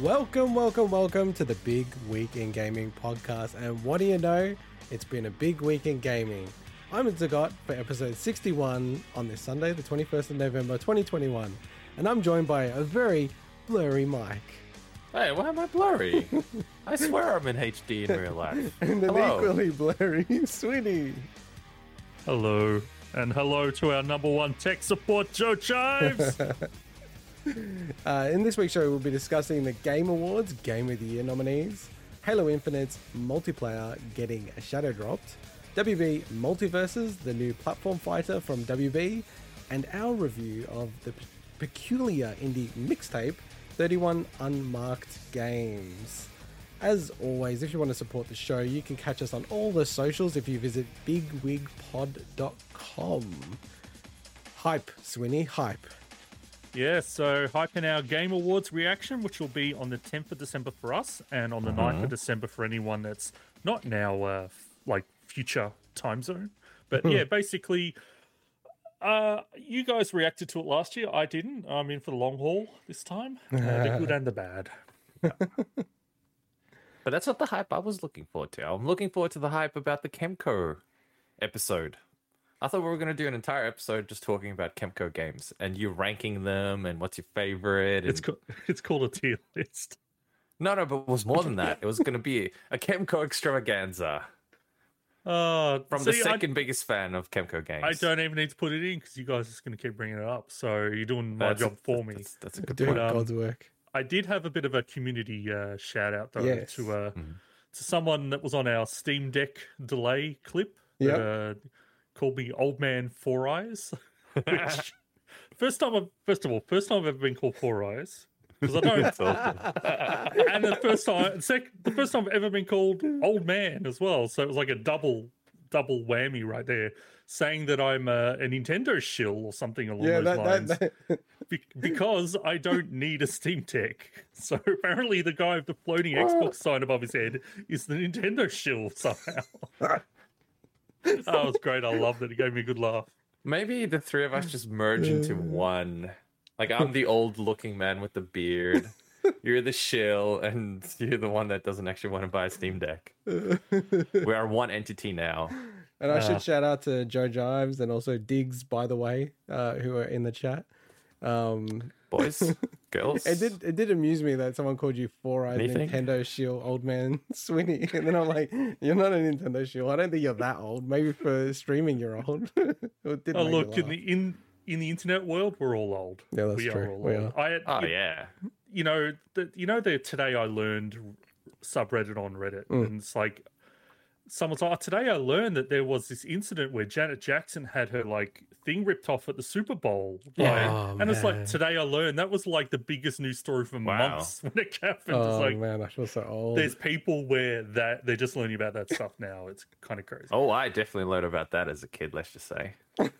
Welcome, welcome, welcome to the Big Week in Gaming podcast. And what do you know? It's been a big week in gaming. I'm Zagot for episode 61 on this Sunday, the 21st of November 2021. And I'm joined by a very blurry Mike. Hey, why am I blurry? I swear I'm in HD in real life. And an Hello. equally blurry Sweeney. Hello, and hello to our number one tech support, Joe Chives. Uh, in this week's show, we'll be discussing the Game Awards Game of the Year nominees, Halo Infinite's multiplayer getting shadow dropped, WB MultiVersus, the new platform fighter from WB, and our review of the pe- peculiar indie mixtape 31 Unmarked Games. As always, if you want to support the show, you can catch us on all the socials if you visit bigwigpod.com. Hype, Swinny, hype. Yeah, so hype in our Game Awards reaction, which will be on the 10th of December for us, and on the 9th of December for anyone that's not in our uh, f- like future time zone. But yeah, basically, uh, you guys reacted to it last year. I didn't. I'm in for the long haul this time. Uh, the good and the bad. But that's not the hype I was looking forward to. I'm looking forward to the hype about the Kemco episode. I thought we were going to do an entire episode just talking about Kemco games and you ranking them and what's your favorite. It's co- it's called a tier list. No, no, but it was more than that. It was going to be a Kemco extravaganza Uh, from the see, I- second biggest fan of Kemco games. I don't even need to put it in because you guys are just going to keep bringing it up. So you're doing my That's a- job for me. That's, that's a good Doing point. um, God's work. I did have a bit of a community uh, shout out though Yes. to uh, Mm-hmm. to someone that was on our Steam Deck delay clip. that, Yep. uh, called me Old Man Four Eyes. Which first time, I've, first of all, first time I've ever been called Four Eyes because I don't. That's awesome. and the first time, sec, the first time I've ever been called Old Man as well. So it was like a double double whammy right there, saying that I'm a, a Nintendo shill or something along Yeah, those that, lines that, that be- because I don't need a Steam Deck. So apparently, the guy with the floating ah. Xbox sign above his head is the Nintendo shill somehow. That was great. I loved it. It gave me a good laugh. Maybe the three of us just merge into one. Like I'm the old looking man with the beard. You're the shill, and you're the one that doesn't actually want to buy a Steam Deck. we are one entity now. And I Uh. should shout out to Joe Jives and also Diggs, by the way, uh, who are in the chat. Um, Boys, girls. it did it did amuse me that someone called you Four Eyes Anything? Nintendo Shield Old Man Swinny, and then I'm like, you're not a Nintendo Shield. I don't think you're that old. Maybe for streaming, you're old. it did Oh, look in the in in the internet world, we're all old. Yeah, that's we true. are all We old. I, Oh you, yeah. you know, the, you know the today I learned subreddit on Reddit, Mm. and it's like someone's like, oh, today I learned that there was this incident where Janet Jackson had her like thing ripped off at the Super Bowl. Right? Oh, and it's like today I learned that was like the biggest news story for Wow. months when it happened. Oh it's like man, I feel so old. there's people where that they're just learning about that stuff now. It's kind of crazy. Oh, I definitely learned about that as a kid. Let's just say.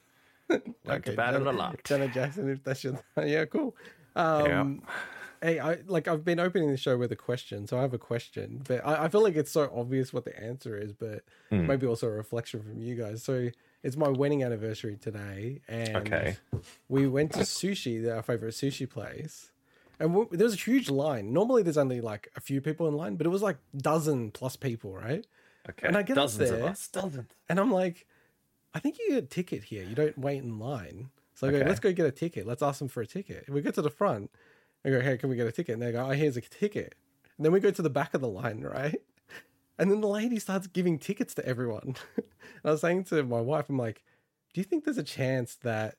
Learned Okay, about it a lot. Janet Jackson, if that's your yeah, cool. Um, Hey, I like I've been opening the show with a question, so I have a question, but I, I feel like it's so obvious what the answer is, but Hmm. maybe also a reflection from you guys. So it's my wedding anniversary today, and Okay. we went to sushi, our favorite sushi place, and we, there was a huge line. Normally, there's only like a few people in line, but it was like dozen plus people, right? Okay. And I get Dozens there- of us. Dozens. And I'm like, I think you get a ticket here. You don't wait in line. So I go, let's go get a ticket. Let's ask them for a ticket. We get to the front. I go, hey, can we get a ticket? And they go, oh, here's a ticket. And then we go to the back of the line, right? And then the lady starts giving tickets to everyone. and I was saying to my wife, I'm like, do you think there's a chance that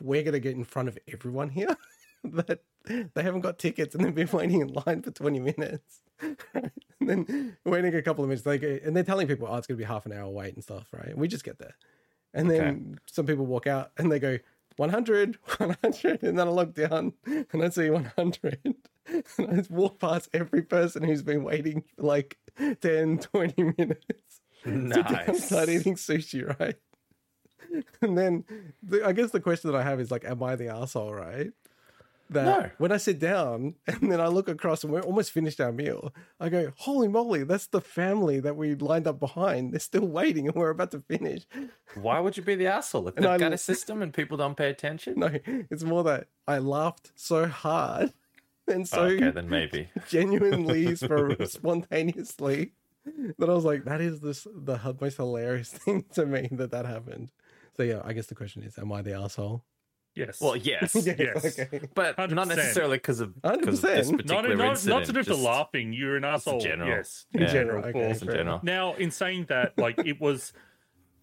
we're going to get in front of everyone here? that they haven't got tickets and they've been waiting in line for 20 minutes. and then waiting a couple of minutes, they go, and they're telling people, oh, it's going to be half an hour wait and stuff, right? And we just get there. And then some people walk out and they go, 100, 100. And then I look down and I see 100. And I just walk past every person who's been waiting for like 10, 20 minutes. Nice. start eating sushi, right? And then the, I guess the question that I have is like, am I the asshole, right? That No. when I sit down and then I look across and we're almost finished our meal, I go, holy moly, that's the family that we lined up behind. They're still waiting and we're about to finish. Why would you be the asshole? If they've I- got a system and people don't pay attention? No, it's more that I laughed so hard and so Oh, okay, then maybe. genuinely spontaneously that I was like, that is this the most hilarious thing to me that that happened. So yeah, I guess the question is, am I the asshole? Yes. Well, yes, Yes. okay. but not 100%. necessarily because of, 'cause of this particular not, not, incident. not to do with the just laughing. You're an asshole. general. Yes. Yeah. In general, Okay, Paul. in fair general. Now, in saying that, like it was,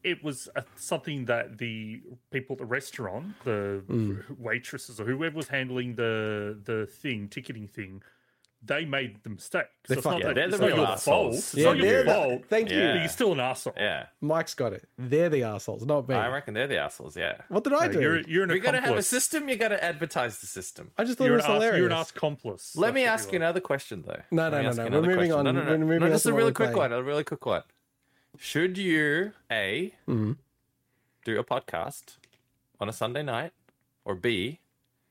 it was a, something that the people at the restaurant, the Mm. waitresses or whoever was handling the the thing, ticketing thing, they made the mistake. They So it's not, fucked that, up. They're the it's not real your assholes. fault. It's It's Yeah, not your they're the- fault. thank you. Yeah. But you're still an asshole. Yeah, Mike's got it. They're the assholes, not me. I reckon they're the assholes. Yeah, what did I Uh, do? You're, you're an if you're gonna have a system, you got to advertise the system. I just thought You're it an, was ass, hilarious. you're an ass accomplice. Let me ask you are. another question, though. No, no, no, ask no. We're moving question. on. No, no, no. We're moving no just to a really quick one. A really quick one. Should you a do a podcast on a Sunday night, or b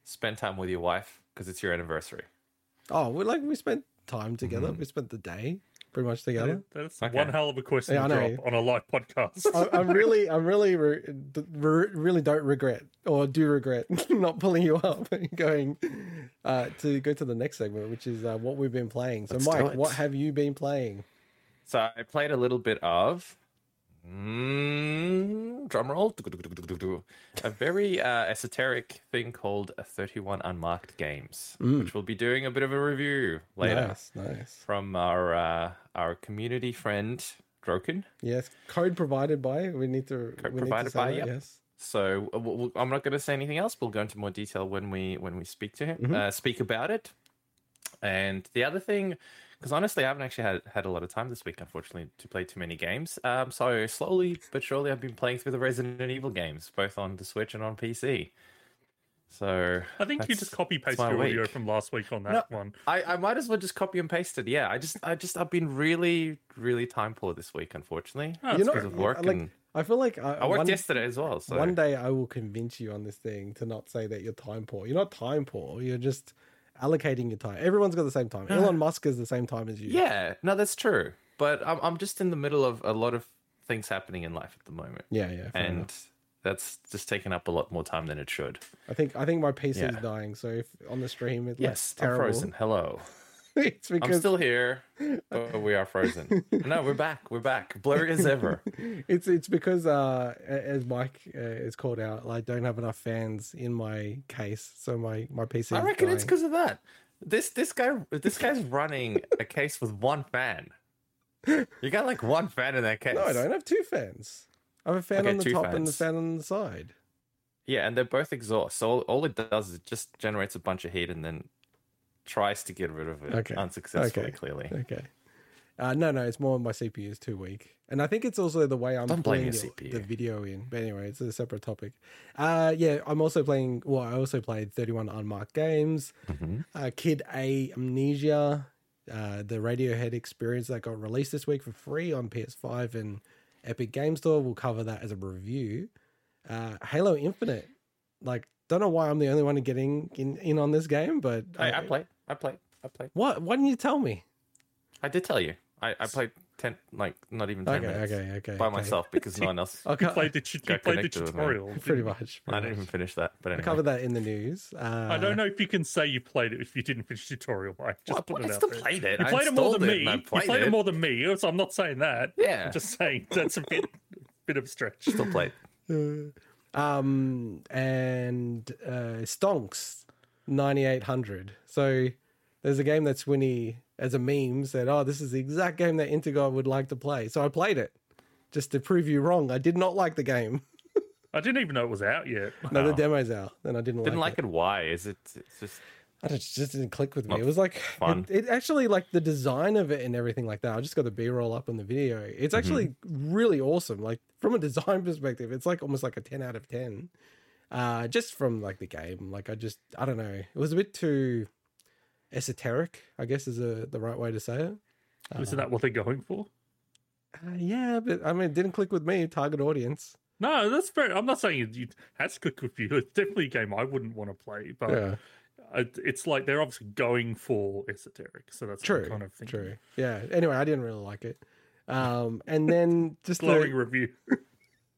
spend time with your wife because it's your anniversary? Oh, we like we spent time together. Mm-hmm. We spent the day pretty much together. That's Okay. one hell of a question Yeah, to drop on a live podcast. I, I'm really, I'm really, re- re- really don't regret or do regret not pulling you up and going uh, to go to the next segment, which is uh, what we've been playing. So, Let's Mike, what have you been playing? So I played a little bit of. Mm, drum roll. A very uh, esoteric thing called a 31 Unmarked Games, which we'll be doing a bit of a review later Nice, nice. from our uh, our community friend Droken. Yes, code provided by. We need to. Code we provided need to by, that, yep. Yes. So we'll, we'll- I'm not going to say anything else. We'll go into more detail when we when we speak to him, uh, speak about it. And the other thing, because honestly, I haven't actually had had a lot of time this week, unfortunately, to play too many games. Um, so slowly but surely, I've been playing through the Resident Evil games, both on the Switch and on PC. So I think you just copy that's paste my your audio from last week on that one. I, I might as well just copy and paste it. Yeah, I just I just I've been really really time poor this week, unfortunately, Oh, You're because of work like. and I feel like I, I worked one, yesterday as well. So one day I will convince you on this thing to not say that you're time poor. You're not time poor. You're just allocating your time. Everyone's got the same time. Uh-huh. Elon Musk has the same time as you. Yeah, no, that's true. But I'm I'm just in the middle of a lot of things happening in life at the moment, Yeah, yeah. fair and enough. that's just taking up a lot more time than it should. I think I think my PC is dying. So if on the stream it Yes, looks I'm terrible, frozen. Hello, it's I'm still here, but we are frozen. no, we're back. We're back, blurry as ever. it's it's because uh as Mike uh, is called out, I don't have enough fans in my case, so my my PC. I reckon it's because of that. This this guy this guy's running a case with one fan. You got like one fan in that case. No, I don't have two fans. I have a fan Okay, on the top and a fan on the side. Yeah, and they're both exhaust. So all, all it does is it just generates a bunch of heat and then tries to get rid of it Okay. unsuccessfully. Okay. Clearly, Okay. Uh, no, no, it's more my CPU is too weak, and I think it's also the way I'm Don't your the, CPU. the video in. But anyway, it's a separate topic. Uh, yeah, I'm also playing. Well, I also played 31 unmarked games. Mm-hmm. Uh, Kid A Amnesia, uh, the Radiohead experience that got released this week for free on PS5 and Epic Game Store. We'll cover that as a review. Uh, Halo Infinite, like, don't know why I'm the only one getting in, in on this game, but I, uh, I played. I played. I played. What? Why didn't you tell me? I did tell you. I, I played ten, like not even ten Okay, minutes okay, okay. by okay. myself because no one else. I'll You played the, tu- you Got played the connected me. tutorial. pretty didn't you? much. I didn't even finish that, but I covered that in the news. Uh, I don't know if you can say you played it if you didn't finish the tutorial. I just Well, put I it out still there. played it. You I played it more than me. and I You played played it it. more than me, so I'm not saying that. Yeah. I'm just saying that's a bit bit of a stretch. Still played. Um, and uh, Stonks 9800. So there's a game that Swinny, as a meme, said, Oh, this is the exact game that Intergod would like to play. So I played it just to prove you wrong. I did not like the game. I didn't even know it was out yet. No, the demo's out, and I didn't, Didn't like, like it. Why? Is it? It's just I just, just didn't click with me. Not It was like fun. It, it actually like the design of it and everything like that. I just got the B roll up on the video. It's mm-hmm. actually really awesome. Like from a design perspective, it's like almost like a ten out of ten. Uh, just from like the game, like I just I don't know. It was a bit too esoteric. I guess is a, the right way to say it. Isn't that what they're going for? Uh, yeah, but I mean, it didn't click with me. Target audience. No, that's fair. I'm not saying it, it has to click with you. It's definitely a game I wouldn't want to play, but Yeah, it's like they're obviously going for esoteric, so that's true. kind of thing. True. Yeah. Anyway, I didn't really like it. Um, and then just Glowing the, review.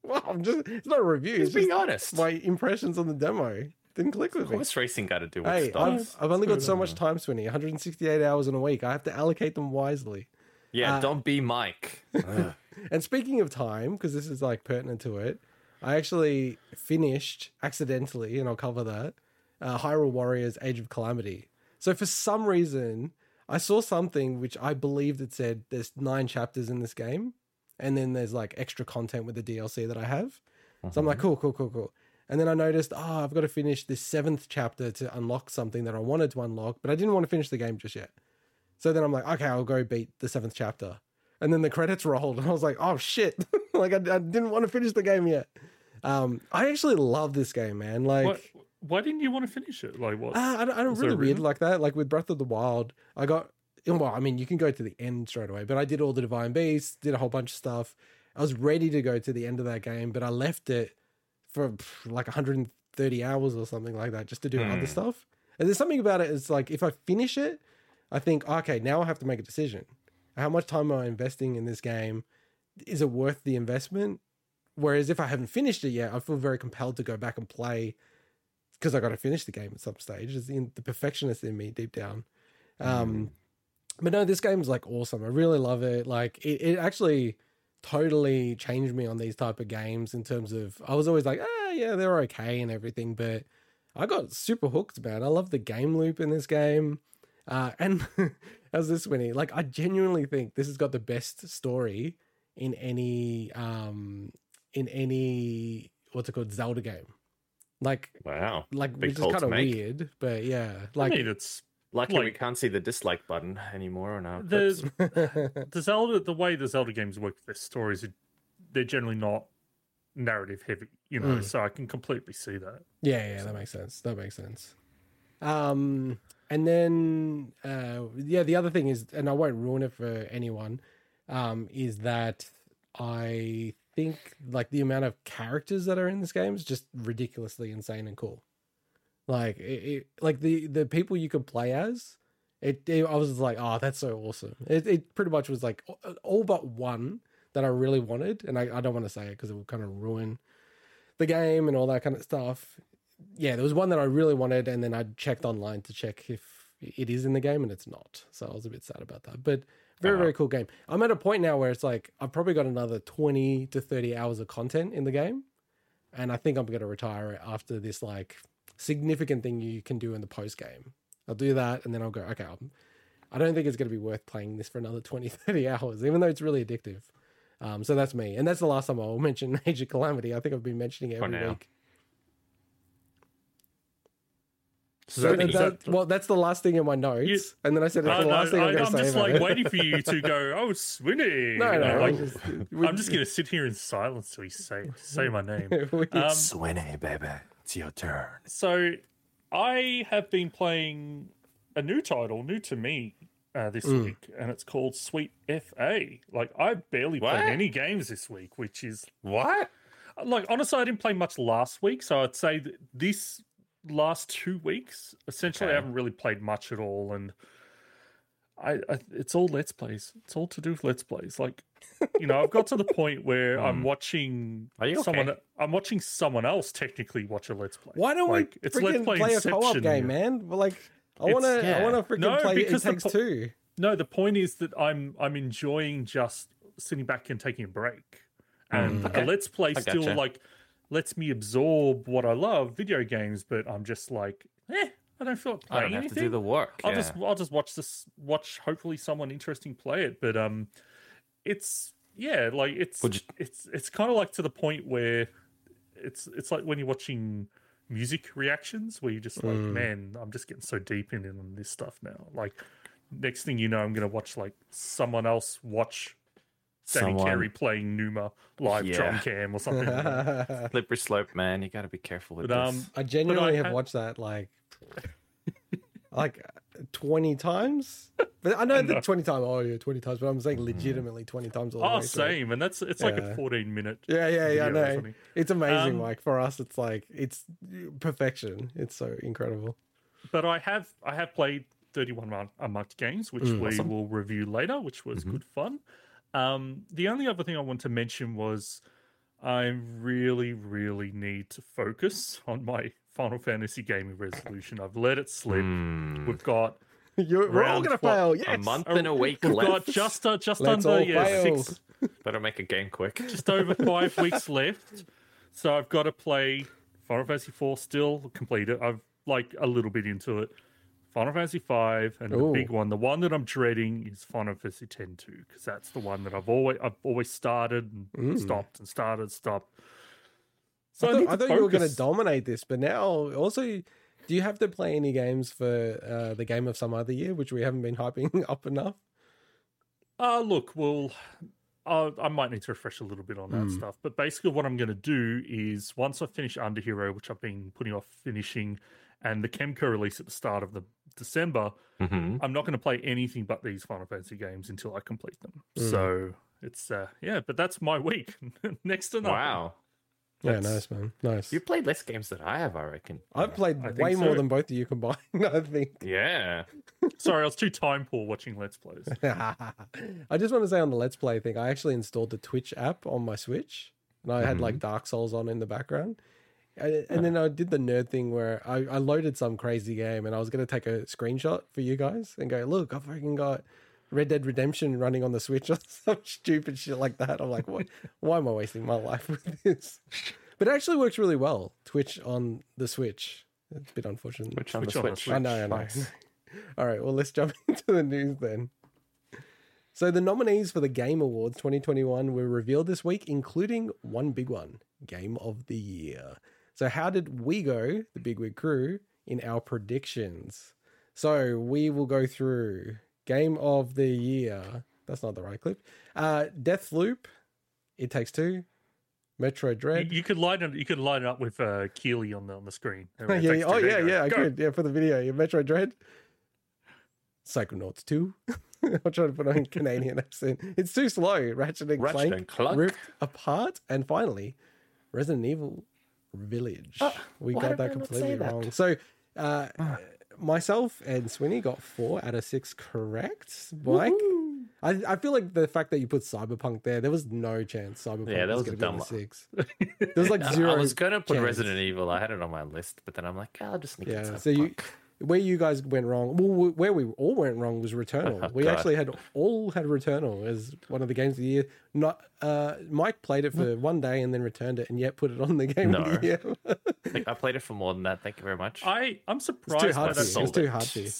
well, I'm just it's not a review. he's It's being honest. my impressions on the demo. Didn't click with me. What's racing got to do with Hey, stuff? I've, I've only got so much time, Swinny. 168 hours in a week. I have to allocate them wisely. Yeah, uh, don't be Mike. And speaking of time, because this is like pertinent to it, I actually finished accidentally, and I'll cover that. Uh, Hyrule Warriors: Age of Calamity. So for some reason, I saw something which I believed it said there's nine chapters in this game, and then there's like extra content with the DLC that I have. So I'm like, cool, cool, cool, cool. And then I noticed, oh, I've got to finish this seventh chapter to unlock something that I wanted to unlock, but I didn't want to finish the game just yet. So then I'm like, okay, I'll go beat the seventh chapter. And then the credits rolled, and I was like, oh shit. like, I, I didn't want to finish the game yet. Um, I actually love this game, man. Like, What, why didn't you want to finish it? Like what? uh, I don't, I don't really weird like that. Like with Breath of the Wild, I got well. I mean, you can go to the end straight away, but I did all the Divine Beasts, did a whole bunch of stuff. I was ready to go to the end of that game, but I left it for like 130 hours or something like that just to do Hmm. other stuff. And there's something about it. It's like if I finish it, I think okay, now I have to make a decision. How much time am I investing in this game? Is it worth the investment? Whereas if I haven't finished it yet, I feel very compelled to go back and play because I got to finish the game at some stage. It's in the perfectionist in me deep down. Um, but no, this game's like awesome. I really love it. Like it, it actually totally changed me on these type of games in terms of I was always like, ah, yeah, they're okay and everything, but I got super hooked, man. I love the game loop in this game. Uh, and how's this, Winnie? Like, I genuinely think this has got the best story in any um in any what's it called Zelda game. Like, Wow. like Big which is kind of weird, but yeah, I like mean, it's Lucky we can't see the dislike button anymore or not. the the Zelda. The way the Zelda games work, with their stories they're generally not narrative heavy. You know, Mm. so I can completely see that. Yeah, yeah, that makes sense. That makes sense. Um, and then uh, yeah, the other thing is, and I won't ruin it for anyone, um, is that I think like the amount of characters that are in this game is just ridiculously insane and cool. Like it, it like the the people you could play as. It, it I was like, oh, that's so awesome. It, it pretty much was like all- but one that I really wanted, and I, I don't want to say it because it will kind of ruin the game and all that kind of stuff. Yeah, there was one that I really wanted, and then I checked online to check if it is in the game, and it's not. So I was a bit sad about that. But very, Uh-huh. very cool game. I'm at a point now where it's like I've probably got another 20 to 30 hours of content in the game, and I think I'm going to retire after this like significant thing you can do in the post game. I'll do that, and then I'll go. Okay, I'm, I don't think it's going to be worth playing this for another 20, 30 hours, even though it's really addictive. Um, so that's me, and that's the last time I'll mention Major Calamity. I think I've been mentioning it every week. So So that- that, well, that's the last thing in my notes, You- and then I said it's I the last thing I'm I'm say just like it. waiting for you to go. Oh, Swinny. No, no, like, I just, we- I'm just gonna sit here in silence till you say say my name. we- Um, Swinny, baby. It's your turn. so I have been playing a new title, new to me, uh, this Mm. week, and it's called Sweet FA. Like I barely What? played any games this week, which is What? like honestly, I didn't play much last week, so I'd say that this last two weeks, essentially, I haven't really played much at all, and I, I it's all let's plays. It's all to do with let's plays. Like, you know, I've got to the point where I'm Hmm. watching Are you someone. okay? I'm watching someone else technically watch a let's play. Why don't like, we it's let's freaking play play a co-op game, here. man? Well, like, I want to, I want to freaking No, play It takes po- two. No, the point is that I'm I'm enjoying just sitting back and taking a break, and Mm. Okay. the let's play I still gotcha. like lets me absorb what I love, video games. But I'm just like, eh, I don't feel like I playing don't have anything. to do the work. I'll yeah. just I'll just watch this, watch hopefully someone interesting play it. But um, it's yeah, like it's you- it's it's kind of like to the point where it's it's like when you're watching music reactions where you're just like, Mm. man, I'm just getting so deep in in this stuff now. Like next thing you know, I'm gonna watch like someone else watch Danny Someone- Carey playing Pneuma live drum cam or something. like. Slippery slope, man. You got to be careful with But this. um, I genuinely have ha- watched that like, like twenty times. But I know know. that twenty times. Oh yeah, twenty times. But I'm saying legitimately twenty times. All the oh, way through. same, and that's it's like a 14 minute. Yeah, yeah, yeah. I know. It's amazing. Um, like for us, it's like it's perfection. It's so incredible. but I have I have played 31 mon- amongst games, which Mm. we Awesome. will review later, which was Mhm. good fun. Um, the only other thing I want to mention was I really, really need to focus on my Final Fantasy gaming resolution. I've let it slip. Hmm. We've got You're, we're all gonna what, fail. A month and a week we've left. got just uh, just Let's under all yeah, fail. six, Better make a game quick. just over five weeks left. So I've got to play Final Fantasy IV. still complete it. I've like a little bit into it. Final Fantasy V and Ooh. the big one, the one that I'm dreading is Final Fantasy Ten two because that's the one that I've always I've always started and stopped and started stopped. So I I, thought, need I thought you were going to dominate this, but now also, do you have to play any games for uh, the game of some other year, which we haven't been hyping up enough? Uh, look, well, uh, I might need to refresh a little bit on that Hmm. stuff. But basically, what I'm going to do is once I finish Underhero, which I've been putting off finishing, and the Kemco release at the start of the December, hmm I'm not going to play anything but these Final Fantasy games until I complete them. Hmm. So it's uh, yeah, but that's my week. Next to nothing. Wow. Yeah, nice man, nice. You played less games than I have, I reckon. I've played I think way more so. than both of you combined. I think. Yeah. Sorry, I was too time poor watching Let's Plays. I just want to say on the Let's Play thing, I actually installed the Twitch app on my Switch, and I had like mm-hmm. Dark Souls on in the background. And, and then I did the nerd thing where I, I loaded some crazy game, and I was going to take a screenshot for you guys and go, "Look, I've freaking got Red Dead Redemption running on the Switch or some stupid shit like that." I'm like, "What? Why am I wasting my life with this?" But it actually works really well. Twitch on the Switch. It's a bit unfortunate. Twitch on the Switch on the Switch. I know, I know. Nice. All right, well, let's jump into the news then. So, the nominees for the Game Awards 2021 were revealed this week, including one big one Game of the Year. So, how did we go, the Big Wig crew, in our predictions? So, we will go through Game of the Year. That's not the right clip. Uh, Deathloop, It Takes Two, Metroid Dread. you could line it. You could line it up with uh, Keighley on the on the screen. yeah, yeah, oh, yeah, yeah, I Go. could. Yeah, for the video. Yeah, Metroid Dread. Psychonauts 2. I'm trying to put on Canadian accent. It's too slow. Ratchet and Ratchet Clank, and Clank. Rift Apart, and finally, Resident Evil Village. we got that completely say that? wrong. So, uh, myself and Swinny got four out of six correct. Mike, I, I feel like the fact that you put Cyberpunk there, there was no chance Cyberpunk Yeah, that was, was a going to be dumb six. There was like zero. I was gonna put chance. Resident Evil. I had it on my list, but then I'm like, oh, I'll just sneak it Yeah. to So you, Cyberpunk. Where you guys went wrong, well, where we all went wrong was Returnal. we God. actually had all had Returnal as one of the games of the year. Not uh, Mike played it for one day and then returned it, and yet put it on the game of the year. I played it for more than that. Thank you very much. I I'm it's surprised too by hard for that. you. sold It's too hard for you.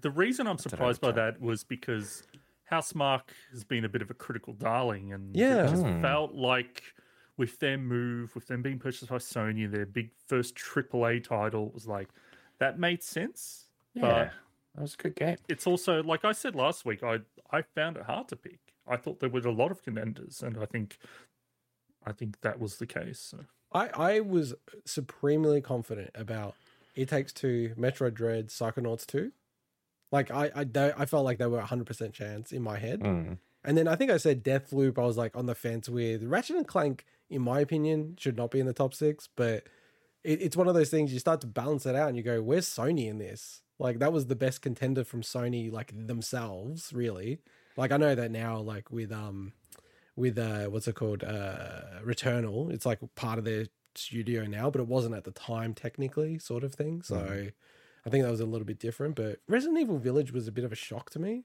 The reason I'm surprised by that was because Housemarque has been a bit of a critical darling, and Yeah. it just Hmm. felt like with their move, with them being purchased by Sony, their big first AAA title was like that made sense. yeah, But that was a good game. it's also like I said last week, I I found it hard to pick. I thought there were a lot of contenders, and I think I think that was the case. So. I, I was supremely confident about It Takes Two, Metroid Dread, Psychonauts 2. Like, I, I, they- I felt like they were a 100% chance in my head. Mm. And then I think I said Deathloop. I was like on the fence with Ratchet and Clank. In my opinion, should not be in the top six. But it, it's one of those things you start to balance it out, and you go, "Where's Sony in this?" Like that was the best contender from Sony, like themselves, really. Like I know that now, like with um, with uh, what's it called, uh, Returnal. It's like part of their studio now, but it wasn't at the time technically, sort of thing. So. I think that was a little bit different, but Resident Evil Village was a bit of a shock to me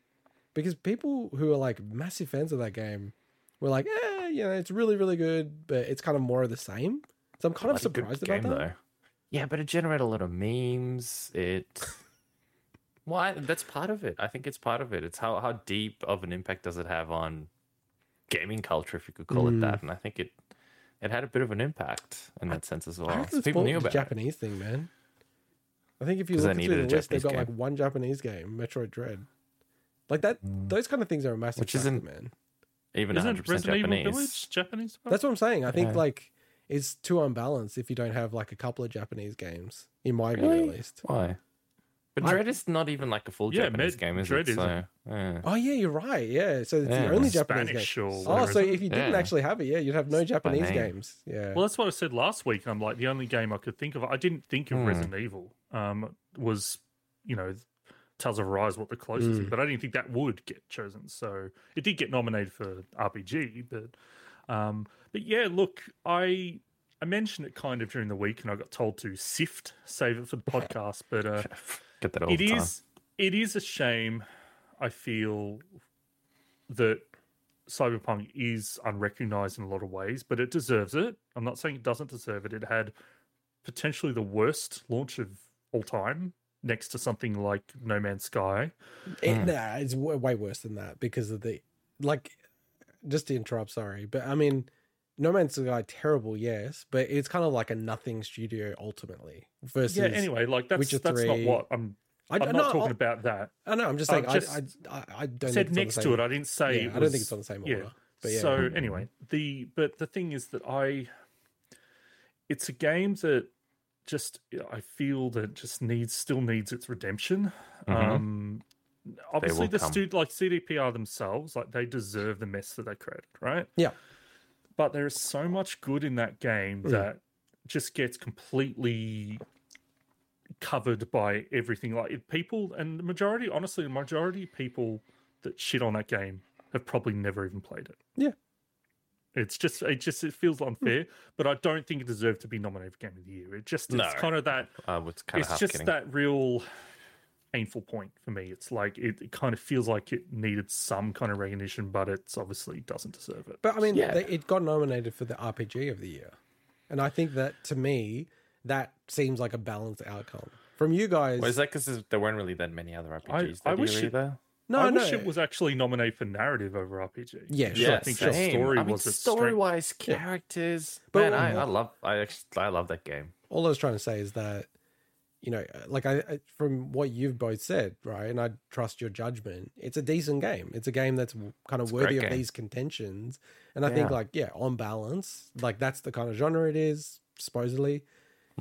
because people who are like massive fans of that game were like, "Yeah, you know, it's really, really good, but it's kind of more of the same." So I'm kind of Bloody good surprised about that. Yeah, but it generated a lot of memes. It. Why? That's part of it. I think it's part of it. It's how how deep of an impact does it have on gaming culture, if you could call Mm. it that. And I think it it had a bit of an impact in that sense as well. reckon So people knew of a about it. Japanese thing, man. I think if you look through the a list, they've got Japanese like one Japanese game, Metroid Dread. Like that, those kind of things are a massive Which factor, isn't- man. Even Isn't 100% Resident Japanese. Evil Village Japanese? That's what I'm saying. I think Yeah. like it's too unbalanced if you don't have like a couple of Japanese games, in my view at least. Why? But I- Dread is not even like a full Yeah, Japanese Med- game, is Dread it? isn't. So, yeah. Oh yeah, you're right. Yeah, so it's Yeah. the only Japanese Spanish game. or Oh, so if you didn't Yeah. actually have it, yeah, you'd have no Just Japanese name. games. Yeah. Well, that's what I said last week. I'm like the only game I could think of. I didn't think of Hmm. Resident Evil. Um, was you know, Tales of Arise what the closest, is, but I didn't think that would get chosen. So it did get nominated for RPG, but um, but yeah, look, I I mentioned it kind of during the week, and I got told to sift, save it for the podcast. But uh, Get that all it the time. is it is a shame. I feel that Cyberpunk is unrecognized in a lot of ways, but it deserves it. I'm not saying it doesn't deserve it. It had potentially the worst launch of all time, next to something like No Man's Sky. It, Nah, it's w- way worse than that because of the like. Just to interrupt, sorry, but I mean, No Man's Sky terrible, yes, but it's kind of like a nothing studio ultimately versus. yeah. Anyway, like that's Witcher that's not what I'm. I, I'm no, not talking I- about that. I know. I'm just I'm saying. just I, I, I, don't said think it's on the next to it. I didn't say. Yeah, it I don't think it's on the same yeah. order. But yeah, So anyway, the but the thing is that I, it's a game that just I feel that just needs still needs its redemption. Mhm. Um, obviously the come. stud like CDPR themselves, like they deserve the mess that they created, right? Yeah. But there is so much good in that game mm. that just gets completely covered by everything. Like people, and the majority, honestly, the majority of people that shit on that game have probably never even played it. Yeah. It's just, it just, it feels unfair, mm. but I don't think it deserved to be nominated for Game of the Year. It just, it's No. kind of that, I was kind it's half just that real painful point for me. It's like, it, it kind of feels like it needed some kind of recognition, but it's obviously doesn't deserve it. But I mean, Yeah. they, it got nominated for the RPG of the year, and I think that to me, that seems like a balanced outcome from you guys. Well, is that because there weren't really that many other RPGs I that wish year it- either? no, I no, wish it was actually nominated for narrative over RPG. Yeah, Because sure, I think sure. the story I mean, was story-wise, characters. But man, I, I love. I actually, I love that game. all I was trying to say is that, you know, like I, I from what you've both said, right, and I trust your judgment. It's a decent game. It's a game that's kind of great worthy of these contentions, and I think like yeah, on balance, like that's the kind of genre it is supposedly.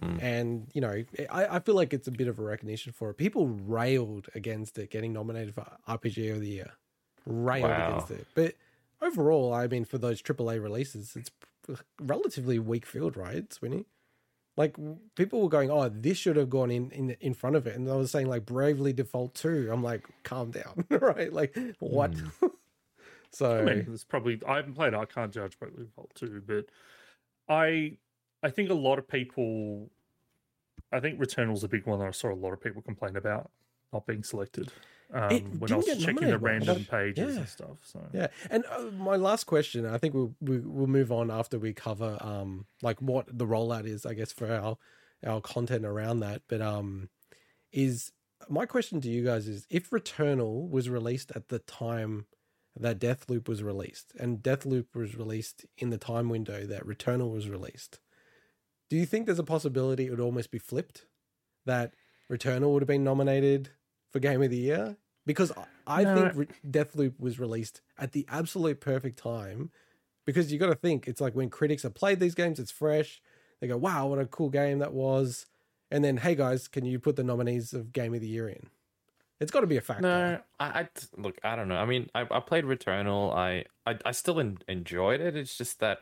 Hmm. And you know, I, I feel like it's a bit of a recognition for it. People railed against it getting nominated for RPG of the year, railed Wow. against it. But overall, I mean, for those AAA releases, it's relatively weak field, right, Swinny? Like people were going, "Oh, this should have gone in in in front of it," and I was saying like "Bravely Default 2. I'm like, calm down, right? Like what? Hmm. so I mean, there's probably I haven't played it. I can't judge Bravely Default 2, but I I think a lot of people I think Returnal's a big one that I saw a lot of people complain about not being selected. Um, when I was checking the much. random pages Yeah. and stuff. So Yeah, and uh, my last question, I think we'll we, we'll move on after we cover um like what the rollout is, I guess, for our our content around that. But um, is my question to you guys is if Returnal was released at the time that Deathloop was released, and Deathloop was released in the time window that Returnal was released, do you think there's a possibility it would almost be flipped? That Returnal would have been nominated for Game of the Year? Because I- No. think Re- Deathloop was released at the absolute perfect time. Because you got to think, it's like when critics have played these games, it's fresh. They go, wow, what a cool game that was. And then, hey guys, can you put the nominees of Game of the Year in? It's got to be a factor. No, I, I look. I don't know. I mean, I, I played Returnal. I I, I still en- enjoyed it. It's just that,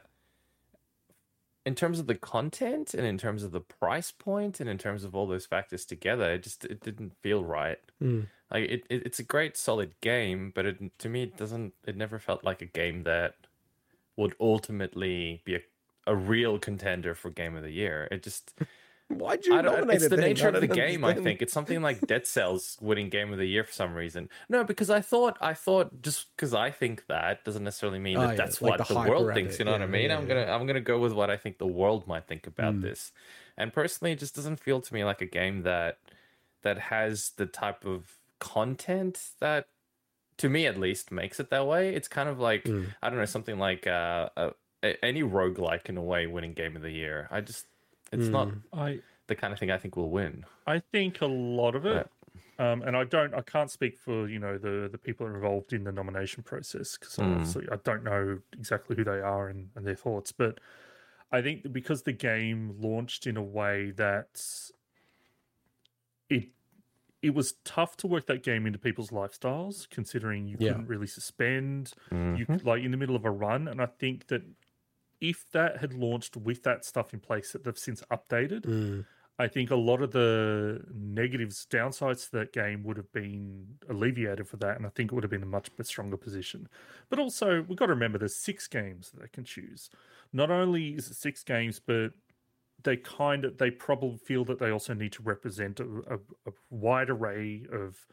in terms of the content and in terms of the price point and in terms of all those factors together, it just it didn't feel right. Mm. Like it, it it's a great solid game, but it to me it doesn't. It never felt like a game that would ultimately be a a real contender for game of the year. It just Why'd you I don't, nominate it's the nature of the game. I think it's something like Dead Cells winning Game of the Year for some reason. No, because I thought I thought just because I think that doesn't necessarily mean Oh, that yeah, that's like what the the, world thinks. it. You know what I mean? yeah, I'm gonna I'm gonna go with what I think the world might think about Mm. this. And personally, it just doesn't feel to me like a game that that has the type of content that, to me at least, makes it that way. It's kind of like Mm. I don't know something like uh, uh, a- any roguelike in a way winning Game of the Year. I just it's not Mm. I the kind of thing I think will win. I think a lot of it, um, and I don't, I can't speak for you know the the people involved in the nomination process because Mm. obviously I don't know exactly who they are and, and their thoughts, but I think that because the game launched in a way that it it was tough to work that game into people's lifestyles, considering you Yeah. couldn't really suspend, you Mhm. like in the middle of a run, and I think that if that had launched with that stuff in place that they've since updated, Mm. I think a lot of the negatives, downsides to that game would have been alleviated for that, and I think it would have been a much stronger position. But also, we've got to remember there's six games that they can choose. Not only is it six games, but they kind of they probably feel that they also need to represent a, a, a wide array of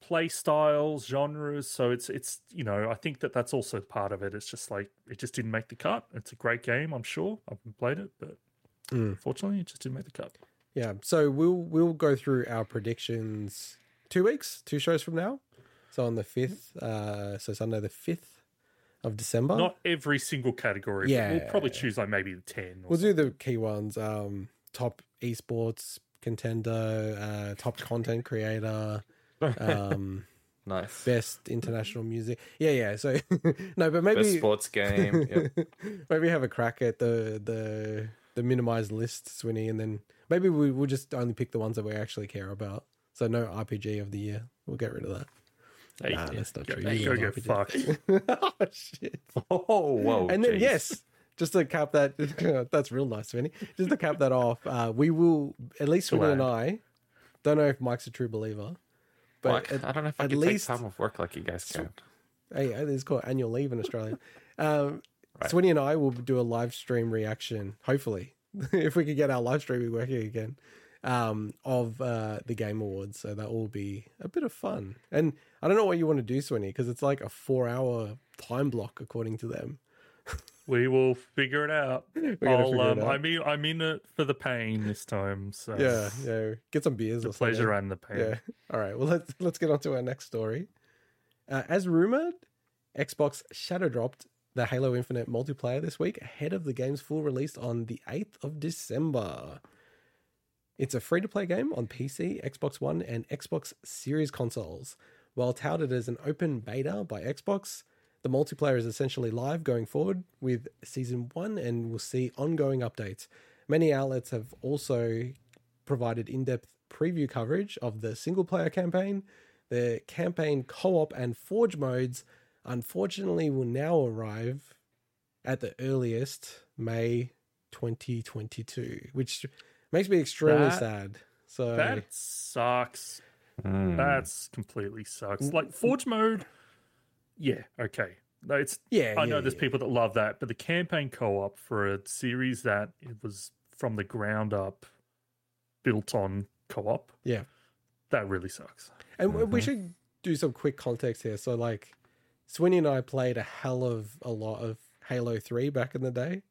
play styles, genres. So it's it's you know I think that that's also part of it. It's just like it just didn't make the cut. It's a great game, I'm sure. I haven't played it, but Mm. unfortunately, it just didn't make the cut. Yeah. So we'll we'll go through our predictions two weeks, two shows from now. So on the fifth, uh, so Sunday the fifth of December. Not every single category. Yeah, we'll probably choose like maybe the ten. Or We'll do the key ones. Um, top esports contender, uh, top content creator, um, Nice. best international music. Yeah, yeah. So no, but maybe Best sports game. Yep. maybe have a crack at the the the minimized list, Swinny, and then maybe we will just only pick the ones that we actually care about. So no RPG of the year. We'll get rid of that. Hey, Nah, that's not go, true. Go, You go get fucked. oh shit! Oh, whoa. and then jeez. yes, just to cap that, that's real nice, Swinny. Just to cap that off, uh, we will at least Swinny and I. Don't know if Mike's a true believer, but Like, at, I don't know if I at can least- take time off work like you guys can. hey, it's called annual leave in Australia. Um, Right. Swinny and I will do a live stream reaction, hopefully, if we could get our live streaming working again, um, of uh, the Game Awards. So that will be a bit of fun. And I don't know what you want to do, Swinny, because it's like a four-hour time block according to them. We will figure it out. I'll, figure um, it out. I mean, I'm in it for the pain this time. So yeah, yeah. Get some beers the pleasure and the pain. Yeah. All right. Well, let's let's get on to our next story. Uh, as rumored, Xbox shadow dropped the Halo Infinite multiplayer this week ahead of the game's full release on the 8th of December. It's a free to play game on PC, Xbox One, and Xbox Series consoles. While touted as an open beta by Xbox, the multiplayer is essentially live going forward with Season 1 and we'll see ongoing updates. Many outlets have also provided in depth preview coverage of the single player campaign. The campaign co op and forge modes, unfortunately, will now arrive at the earliest May 2022, which makes me extremely That- sad. So, That sucks. Mm. That's completely sucks. Like Forge mode, yeah, okay. No, It's yeah, I know there's yeah. people that love that, but the campaign co-op for a series that it was from the ground up built on co-op, Yeah. that really sucks. And we we mm-hmm. should do some quick context here. So, like, Swinny and I played a hell of a lot of Halo 3 back in the day.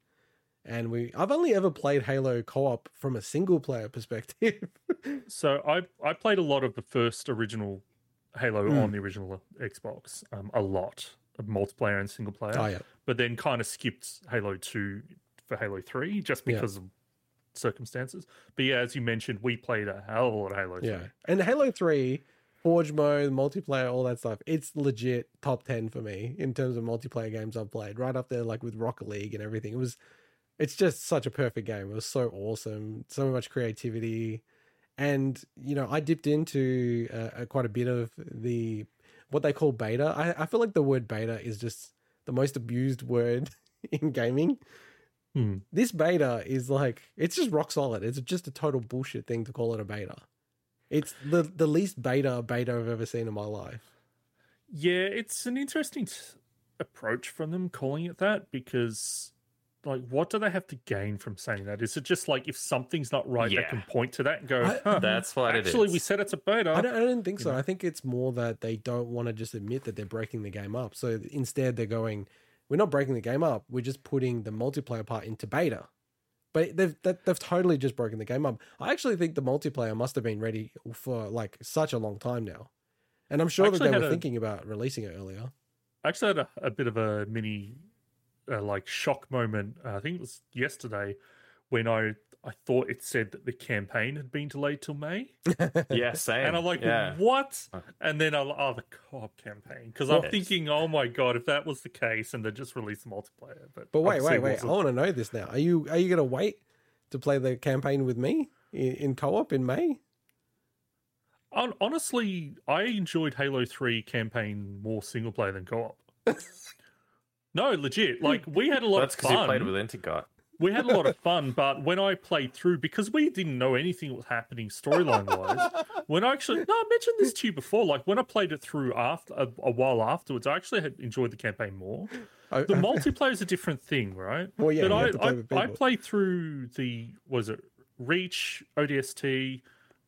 And we, I've only ever played Halo co op from a single player perspective. So I I played a lot of the first original Halo Hmm. on the original Xbox, um, a lot of multiplayer and single player. oh, yeah. but then kind of skipped Halo 2 for Halo 3 just Yeah. because of circumstances. But yeah, as you mentioned, we played a hell of a lot of Halo 3. Yeah. And Halo 3, Forge mode, multiplayer, all that stuff, it's legit top 10 for me in terms of multiplayer games I've played. Right up there, like with Rocket League and everything. It was, it's just such a perfect game. It was so awesome. So much creativity. And, you know, I dipped into uh, uh, quite a bit of the, what they call beta. I, I feel like the word beta is just the most abused word in gaming. Hmm. This beta is like, it's just rock solid. It's just a total bullshit thing to call it a beta. It's the the least beta beta I've ever seen in my life. Yeah, it's an interesting t- approach from them calling it that because, like, what do they have to gain from saying that? Is it just like if something's not right, they can point to that and go, I- huh, That's what it actually, we said it's a beta. I don't, I don't think so. I think it's more that they don't want to just admit that they're breaking the game up. So instead, they're going, "We're not breaking the game up. We're just putting the multiplayer part into beta." But they've that, they've totally just broken the game up. I actually think the multiplayer must have been ready for like such a long time now, and I'm sure that they were a- thinking about releasing it earlier. I actually had a, a bit of a mini, uh, like, shock moment. Uh, I think it was yesterday when I I thought it said that the campaign had been delayed till May, yeah, same. and I'm like, yeah. what? And then I'm like, oh, the co-op campaign, because I'm thinking, oh my god, if that was the case, and they just released the multiplayer, but But wait, wait, wait! I want to know this now. Are you are you going to wait to play the campaign with me in, in co-op in May? Hon- honestly, I enjoyed Halo 3 campaign more single player than co op. no, legit. Like, we had a lot That's of because you fun. played with Intergot. we had a lot of fun, but when I played through, because we didn't know anything was happening storyline wise, when I actually no, I mentioned this to you before. Like when I played it through after a, a while afterwards, I actually had enjoyed the campaign more. I- The multiplayer is a different thing, right? Well, yeah, but you I, have to play I, I played through the was it Reach, ODST,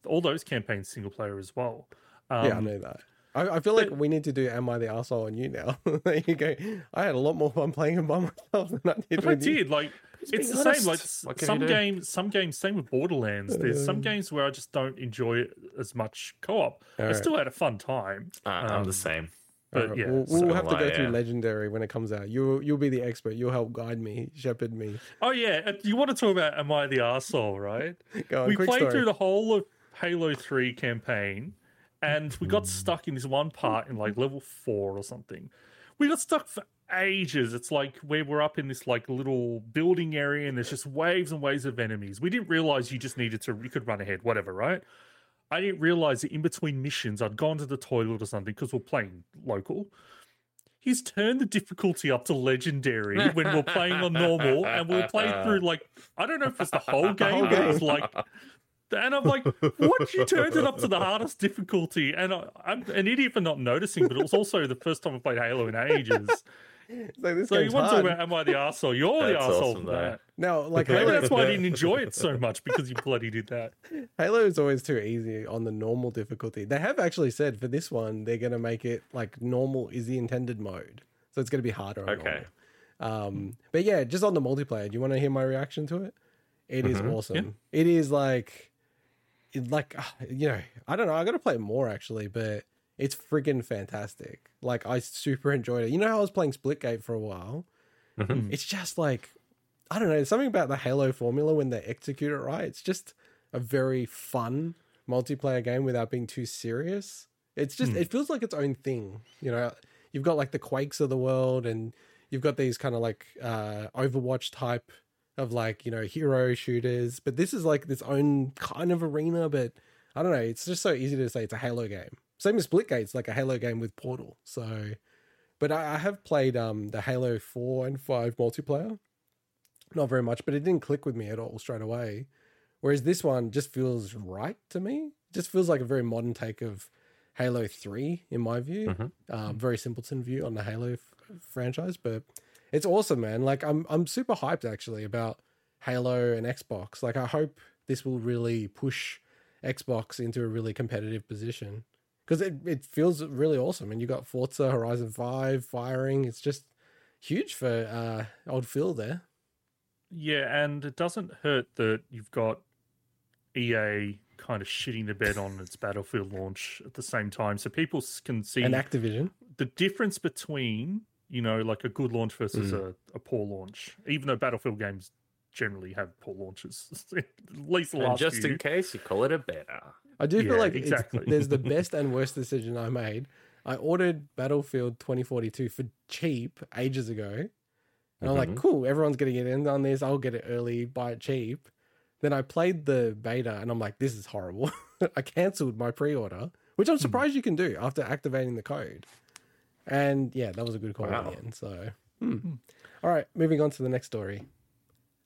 all those campaigns single player as well. Um, yeah, I know that. I, I feel like we need to do "Am I the asshole?" on you now. there you go. I had a lot more fun playing it by myself than I did I with you. did like it's the honest. same. Like What some games, some games. Same with Borderlands. There's some games where I just don't enjoy it as much co-op. I still had a fun time. Uh, I'm Um, the same. But Alright, yeah, we'll, we'll have to go I, through yeah. Legendary when it comes out. You you'll be the expert. You'll help guide me, shepherd me. Oh yeah, uh, you want to talk about Am I the Arsehole, right? Go on, we quick played story. through the whole of Halo 3 campaign and we got stuck in this one part in like level 4 or something. We got stuck for ages. It's like where we're up in this like little building area and there's just waves and waves of enemies. We didn't realize you just needed to you could run ahead, whatever, right? I didn't realize that in between missions I'd gone to the toilet or something because we're playing local. He's turned the difficulty up to legendary when we're playing on normal, and we'll play through like I don't know if it's the whole game, but it's like and I'm like, what? You turned it up to the hardest difficulty. And I, I'm an idiot for not noticing, but it was also the first time I played Halo in ages. It's like, this So you want to talk about Am I the Arsehole? You're the That's arsehole awesome, for that. now, like Maybe Halo, that's why I didn't enjoy it so much because you bloody did that. Halo is always too easy on the normal difficulty. They have actually said for this one they're going to make it like normal is the intended mode, so it's going to be harder. On Okay. Um, but yeah, just on the multiplayer. Do you want to hear my reaction to it? It is Mm-hmm. awesome. It is like, it like ah, you know, I don't know. I got to play it more actually, but it's friggin' fantastic. Like I super enjoyed it. You know how I was playing Splitgate for a while. Mhm. It's just like I don't know. There's something about the Halo formula when they execute it right. It's just a very fun multiplayer game without being too serious. It's just it feels like its own thing. You know, you've got like the Quakes of the world, and you've got these kind of like uh, Overwatch type of like you know hero shooters. But this is like this own kind of arena. But I don't know. It's just so easy to say it's a Halo game. Same as Splitgate's like a Halo game with Portal. So, but I, I have played um the Halo four and five multiplayer not very much, but it didn't click with me at all straight away. Whereas this one just feels right to me. It just feels like a very modern take of Halo 3, in my view. Mhm. Um, very simpleton view on the Halo f- franchise, but it's awesome, man. Like I'm, I'm super hyped actually about Halo and Xbox. Like I hope this will really push Xbox into a really competitive position because it, it feels really awesome. And you got Forza Horizon 5 firing. It's just huge for uh, old Phil there. Yeah, and it doesn't hurt that you've got EA kind of shitting the bed on its Battlefield launch at the same time, so people can see and Activision. the difference between you know like a good launch versus Mm. a, a poor launch. Even though Battlefield games generally have poor launches, at least the And last just few. in case, you call it a beta. I do Yeah, feel like it's- exactly. there's the best and worst decision I made. I ordered Battlefield 2042 for cheap ages ago. And I'm like, Mhm. cool, everyone's getting it in on this. I'll get it early, buy it cheap. Then I played the beta and I'm like, this is horrible. I cancelled my pre order, which I'm surprised you can do after activating the code. And yeah, that was a good call in the end. So, hmm. all right, moving on to the next story.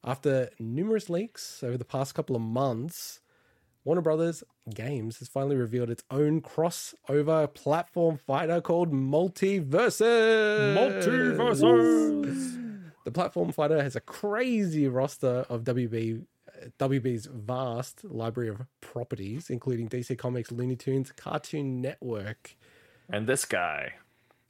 After numerous leaks over the past couple of months, Warner Brothers Games has finally revealed its own crossover platform fighter called MultiVersus. Multiverses. The platform fighter has a crazy roster of WB, uh, WB's vast library of properties, including DC Comics, Looney Tunes, Cartoon Network. And this guy.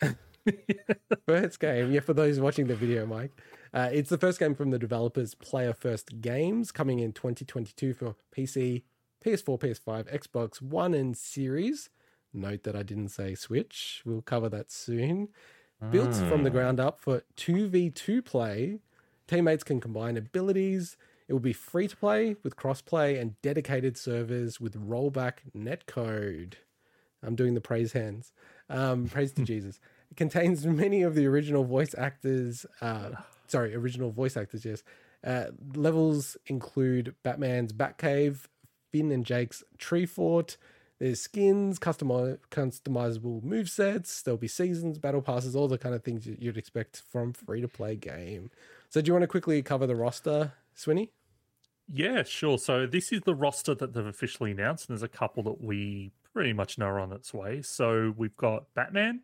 First game, yeah, for those watching the video, Mike. Uh, it's the first game from the developers Player First Games, coming in 2022 for PC, PS4, PS5, Xbox One, and Series. Note that I didn't say Switch. We'll cover that soon. Built from the ground up for 2v2 play, teammates can combine abilities. It will be free to play with crossplay and dedicated servers with rollback netcode. I'm doing the praise hands. Um, praise to Jesus. Contains many of the original voice actors. Uh, sorry, original voice actors. Yes. Uh, levels include Batman's Batcave, Finn and Jake's Tree Fort. There's skins, customi- customizable move sets. There'll be seasons, battle passes, all the kind of things you'd expect from free to play game. So, do you want to quickly cover the roster Swinny? Yeah, sure. So this is the roster that they've officially announced, and there's a couple that we pretty much know are on its way. So we've got Batman,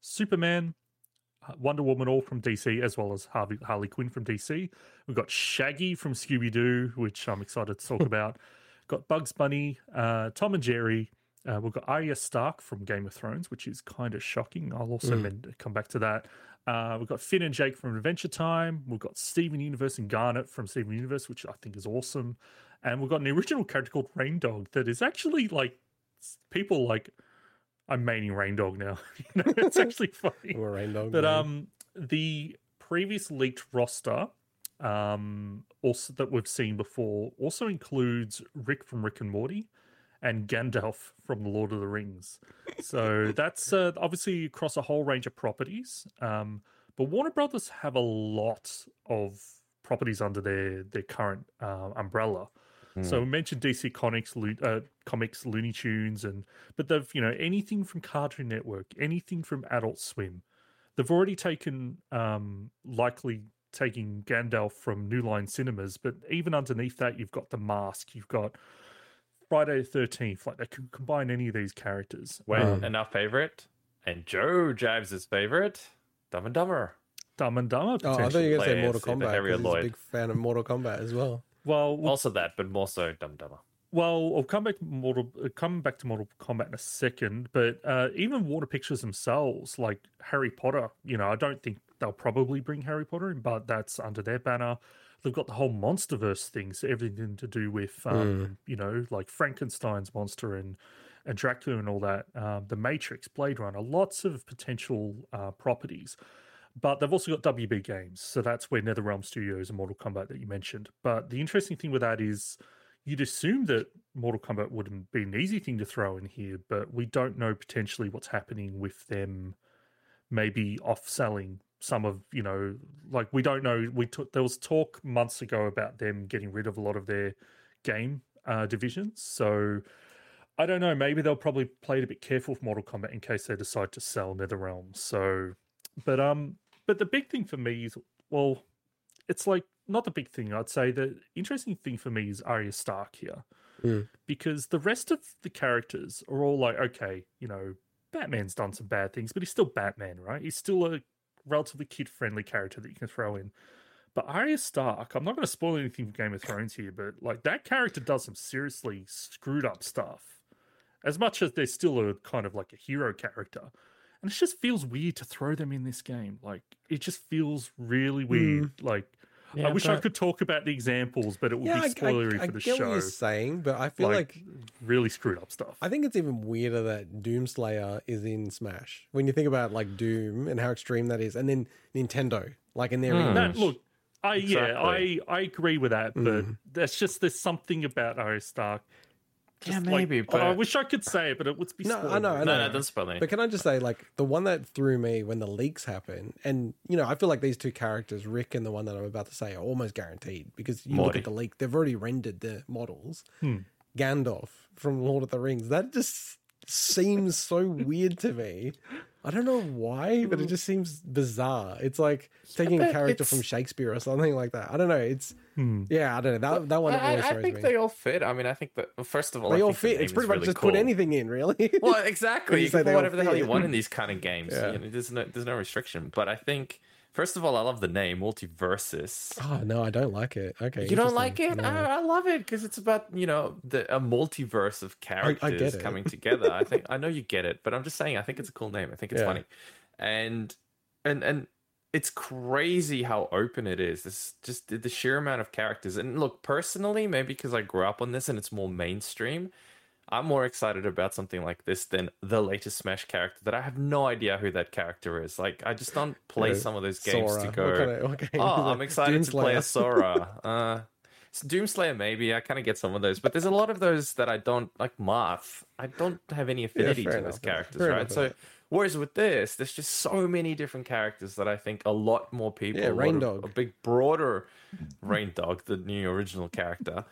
Superman, uh, Wonder Woman, all from DC, as well as Harvey, Harley Quinn from DC. We've got Shaggy from Scooby Doo, which I'm excited to talk about. Got Bugs Bunny, uh, Tom and Jerry. Uh, we've got Arya Stark from Game of Thrones, which is kind of shocking. I'll also men- come back to that. Uh, we've got Finn and Jake from Adventure Time. We've got Steven Universe and Garnet from Steven Universe, which I think is awesome. And we've got an original character called Rain Dog that is actually like people like. I'm maining Rain Dog now. you know, it's actually funny. Or Rain Dog? But um, the previous leaked roster, um, also that we've seen before, also includes Rick from Rick and Morty, and Gandalf from The Lord of the Rings. So that's uh, obviously across a whole range of properties. Um, but Warner Brothers have a lot of properties under their their current uh, umbrella. So we mentioned DC Comics, Lo- uh, comics, Looney Tunes, and but they've you know anything from Cartoon Network, anything from Adult Swim. They've already taken, um, likely taking Gandalf from New Line Cinemas, but even underneath that, you've got The Mask, you've got Friday the Thirteenth. Like they can combine any of these characters. Wait, Um, and our favorite, and Joe Jives' favorite, Dumb and Dumber. Dumb and Dumber. Oh, I thought you were going to say Mortal Kombat. He's a big fan of Mortal Kombat as well. Well, well, Also that, but more so Dumb Dumber. Well, I'll come back to Mortal uh, come back to Mortal Kombat in a second, but uh, even Warner Pictures themselves, like Harry Potter, you know, I don't think they'll probably bring Harry Potter in, but that's under their banner. They've got the whole MonsterVerse thing, so everything to do with, um, you know, like Frankenstein's monster and and Dracula and all that. Um, the Matrix, Blade Runner, lots of potential uh, properties. But they've also got WB Games, so that's where NetherRealm Studios and Mortal Kombat that you mentioned. But the interesting thing with that is you'd assume that Mortal Kombat wouldn't be an easy thing to throw in here, but we don't know potentially what's happening with them maybe off selling some of you know like we don't know. We took there was talk months ago about them getting rid of a lot of their game uh divisions. So i don't know. Maybe they'll probably play it a bit careful with mortal kombat in case they decide to sell netherrealm. So but um but the big thing for me is well it's like not the big thing i'd say the interesting thing for me is arya stark here Mm. because the rest of the characters are all like okay you know batman's done some bad things but he's still batman right he's still a relatively kid friendly character that you can throw in but Arya Stark, I'm not going to spoil anything from Game of Thrones here, but like that character does some seriously screwed up stuff. As much as they're still a kind of like a hero character, and it just feels weird to throw them in this game. Like it just feels really weird. Like I Yeah, wish I could talk about the examples, but it would Yeah, be spoilery I, I for the get show. what you're saying, but I feel like, really screwed up stuff. I think it's even weirder that Doomslayer is in Smash. When you think about like Doom and how extreme that is, and then Nintendo, like in their. English. That, look, I yeah, I I agree with that, but Mm. that's just there's something about Arya Stark. Yeah, just like- maybe, oh, but I wish I could say it, but it would be. No, I know, I know. no, no, don't spoil me. But can I just say, like, the one that threw me when the leaks happen, and you know, I feel like these two characters, Rick and the one that I'm about to say, are almost guaranteed because you look at the leak, they've already rendered the models. Hmm. Gandalf from Lord of the Rings, that just seems so weird to me. I don't know why, but it just seems bizarre. It's like taking a character from Shakespeare or something like that. I don't know. It's Hmm. yeah, I don't know. That that one I, always I throws think me. they all fit. I mean, I think that well, first of all, They I all think the fit. name It's pretty much really just cool. put anything in, really. Well, exactly. You You can put whatever the hell you want in these kind of games. Yeah. You know, there's no there's no restriction. But I think first of all, I love the name MultiVersus. oh no, I don't like it. Okay, You don't like it? No. I, I love it because it's about you know the a multiverse of characters get it. coming together. I think I know you get it, but I'm just saying I think it's a cool name. I think it's Yeah. funny, and and and it's crazy how open it is. This just the sheer amount of characters. And look, personally, maybe because I grew up on this and it's more mainstream. I'm more excited about something like this than the latest Smash character that I have no idea who that character is. Like, I just don't play Yeah, some of those games Sora. to go. kind of- what Oh. I'm excited to play a Sora. Uh, Doomslayer, maybe. I kind of get some of those, but there's a lot of those that I don't like. Marth, I don't have any affinity fair to enough, those characters, Fair right? enough, So, whereas with this, there's just so many different characters that I think a lot more people, Yeah, a Rain Dog. a big broader Rain Dog, the new original character.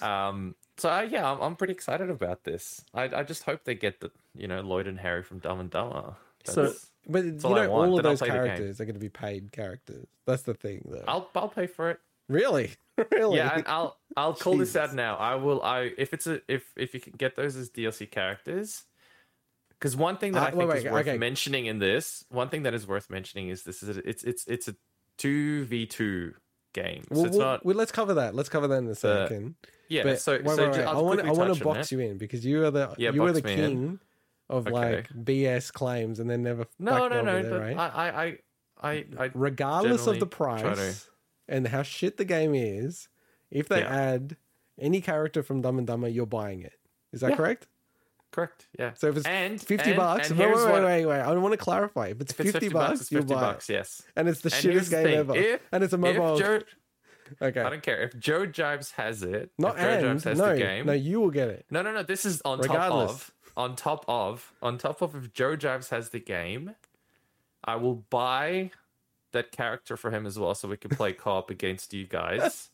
Um, so uh, yeah, I'm, I'm pretty excited about this. I, I just hope they get the you know Lloyd and Harry from Dumb and Dumber. So- That's- But you all know, all of then those play the game. characters are going to be paid characters. That's the thing, though. I'll I'll pay for it. Really? really? Yeah, and I'll I'll call this out now. I will. I if it's a if if you can get those as DLC characters. Because one thing that Uh, I think wait, is worth okay. mentioning in this, one thing that is worth mentioning is this is a, it's it's it's a two v two game. So Well, not well, let's cover that. Let's cover that in a second. Yeah. but so wait, so wait, wait. I'll want I want to box it. you in because you are the Yeah, you are the me in. king of Okay. like BS claims and then never No, no, no. there, but right? I I I I, I Regardless of the to- price and how shit the game is, if they Yeah. add any character from Dumb and Dumber, you're buying it. Is that Yeah. correct? correct. Yeah. So if it's and 50 and- bucks, and wait, wait, wait, wait, wait. I want to clarify. If it's, If it's 50, 50 bucks, bucks, it's you'll buy bucks. it. Yes. And it's the And shittest the game thing, ever. if- and it's a If mobile. Joe, okay. I don't care if Joe Jives has it. Not if Joe and. Jives has No, the game. no, you will get it. No, no, no. This is on Regardless. top of, on top of, on top of if Joe Jives has the game, I will buy that character for him as well, so we can play co-op against you guys,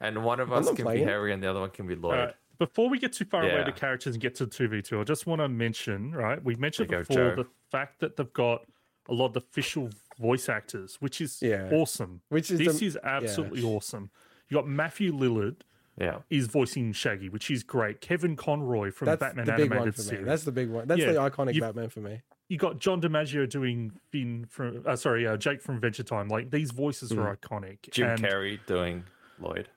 and one of us can playing. be Harry and the other one can be Lloyd. Alright, Before we get too far away Yeah. to characters and get to 2v2, I just want to mention, right? We've mentioned There you go, before the fact that they've got a lot of the official voice actors, which is Yeah. awesome. Which is this the- is absolutely awesome. You got Matthew Lillard Yeah, is voicing Shaggy, which is great. Kevin Conroy from That's Batman the big animated one for series. me. That's the big one. That's Yeah, the iconic you've- Batman for me. you got John DiMaggio doing Finn from, uh, sorry, uh, Jake from Adventure Time. Like these voices are iconic. Hmm. Jim And- Carrey doing Lloyd.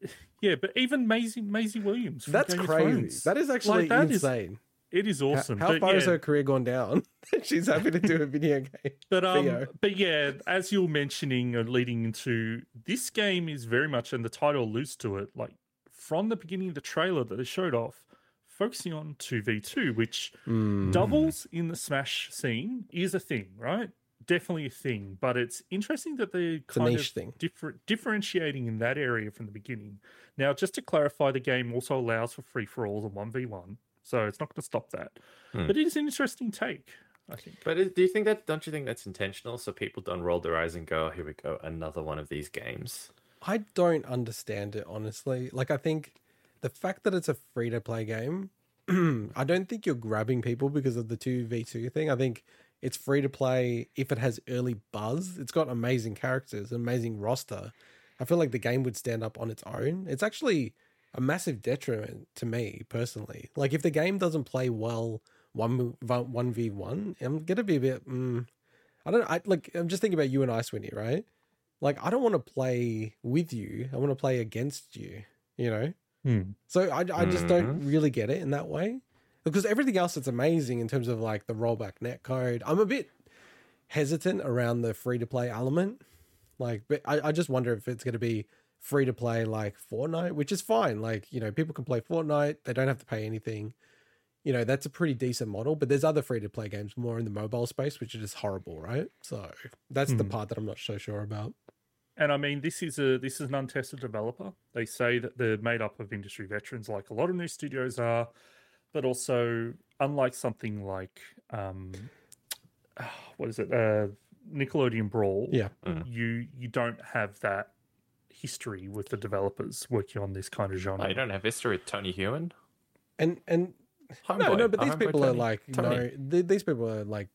Yeah, but even Maisie Maisie Williams. From That's Game crazy. Thrones. That is actually Like, that is- insane. It is awesome. How, but far yeah, has her career gone down? She's happy to do a video game. But um, Theo. but yeah, as you're mentioning and leading into this game is very much, and the title alludes to it, like from the beginning of the trailer that they showed off, focusing on two v two, which Hmm. doubles in the Smash scene is a thing, right? Definitely a thing, but it's interesting that they're a kind of thing. different differentiating in that area from the beginning. Now, just to clarify, the game also allows for free for alls and one v one, so it's not going to stop that. Hmm. But it is an interesting take, I think. But do you think that? Don't you think that's intentional? So people don't roll their eyes and go, oh, "Here we go, another one of these games." I don't understand it honestly. Like I think the fact that it's a free to play game, I don't think you're grabbing people because of the two v two thing. I think it's free to play if it has early buzz. It's got amazing characters, amazing roster. I feel like the game would stand up on its own. It's actually a massive detriment to me personally. Like if the game doesn't play well one one v one, I'm gonna be a bit. Mm, I don't. I like. I'm just thinking about you and I, Swinny, right? Like I don't want to play with you. I want to play against you. You know. Hmm. So I, I just don't really get it in that way because everything else is amazing in terms of like the rollback net code. I'm a bit hesitant around the free to play element. Like, but I, I just wonder if it's going to be free to play like Fortnite, which is fine. Like, you know, people can play Fortnite, they don't have to pay anything. You know, that's a pretty decent model, but there's other free to play games more in the mobile space, which are just horrible, right? So that's the part that I'm not so sure about. And I mean, this is a this is an untested developer. They say that they're made up of industry veterans, like a lot of new studios are, but also unlike something like um, what is it, uh, Nickelodeon Brawl. Yeah. you you don't have that history with the developers working on this kind of genre. Oh, you don't have history with Tony Huynh. And, and, no, Homeboy. no, but these Homeboy people are Tony. like, Tony. no, th- these people are like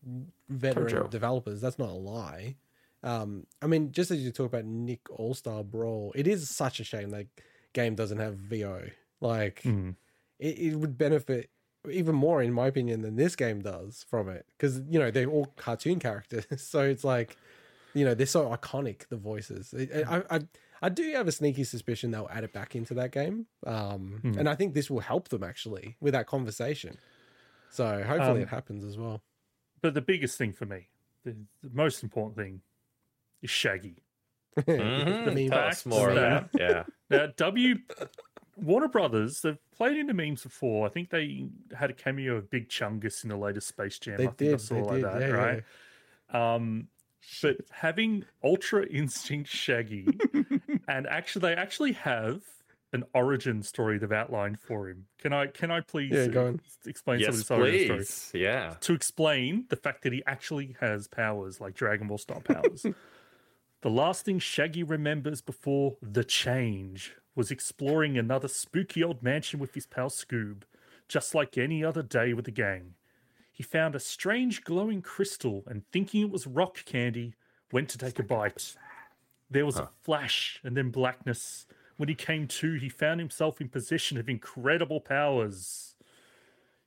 veteran Joe. developers. That's not a lie. Um, I mean, just as you talk about Nick All Star Brawl, it is such a shame that game doesn't have VO. Like, Mm. it, it would benefit even more, in my opinion, than this game does from it because you know they're all cartoon characters, so it's like, you know, they're so iconic. The voices. It- I, I, I do have a sneaky suspicion they'll add it back into that game, um, and I think this will help them actually with that conversation. So hopefully Um, it happens as well. But the biggest thing for me, the, the most important thing, is Shaggy. Mhm. Meme. Tell us Facts more that- yeah. Now, W Warner Brothers, they've played into memes before. I think they had a cameo of Big Chungus in the latest Space Jam. They I think I did, saw they like did, that, yeah, right? Um, but having Ultra Instinct Shaggy, and actually, they actually have an origin story they've outlined for him. Can I? Can I please Yeah, go on. explain some of yes, this origin story? please. Yeah. to explain the fact that he actually has powers like Dragon Ball style powers. the last thing Shaggy remembers before the change was exploring another spooky old mansion with his pal Scoob, just like any other day with the gang. He found a strange glowing crystal and thinking it was rock candy, went to take a bite. There was a flash and then blackness. When he came to, he found himself in possession of incredible powers.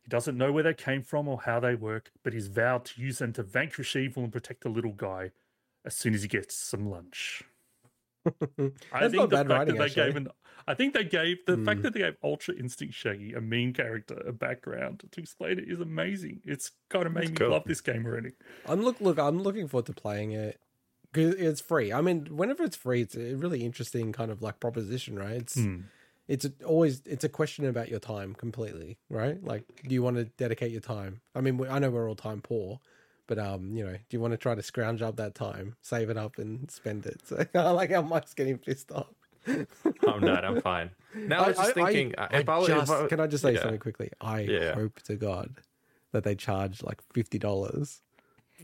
He doesn't know where they came from or how they work, but he's vowed to use them to vanquish evil and protect the little guy as soon as he gets some lunch. I That's not bad writing, that they actually. gave an I think they gave the Hmm. fact that they gave Ultra Instinct Shaggy a mean character, a background to explain it is amazing. It's kind of made me cool. love this game already. I'm look look. I'm looking forward to playing it because it's free. I mean, whenever it's free, it's a really interesting kind of like proposition, right? It's Hmm. it's always it's a question about your time completely, right? Like, do you want to dedicate your time? I mean, we- I know we're all time poor, but um, you know, do you want to try to scrounge up that time, save it up, and spend it? So I like how Mike's getting pissed off. I'm not. I'm fine. Now I was just thinking. uh, if I, was- just- if I, can I just say yeah. something quickly? I Yeah. hope to God that they charge like fifty dollars.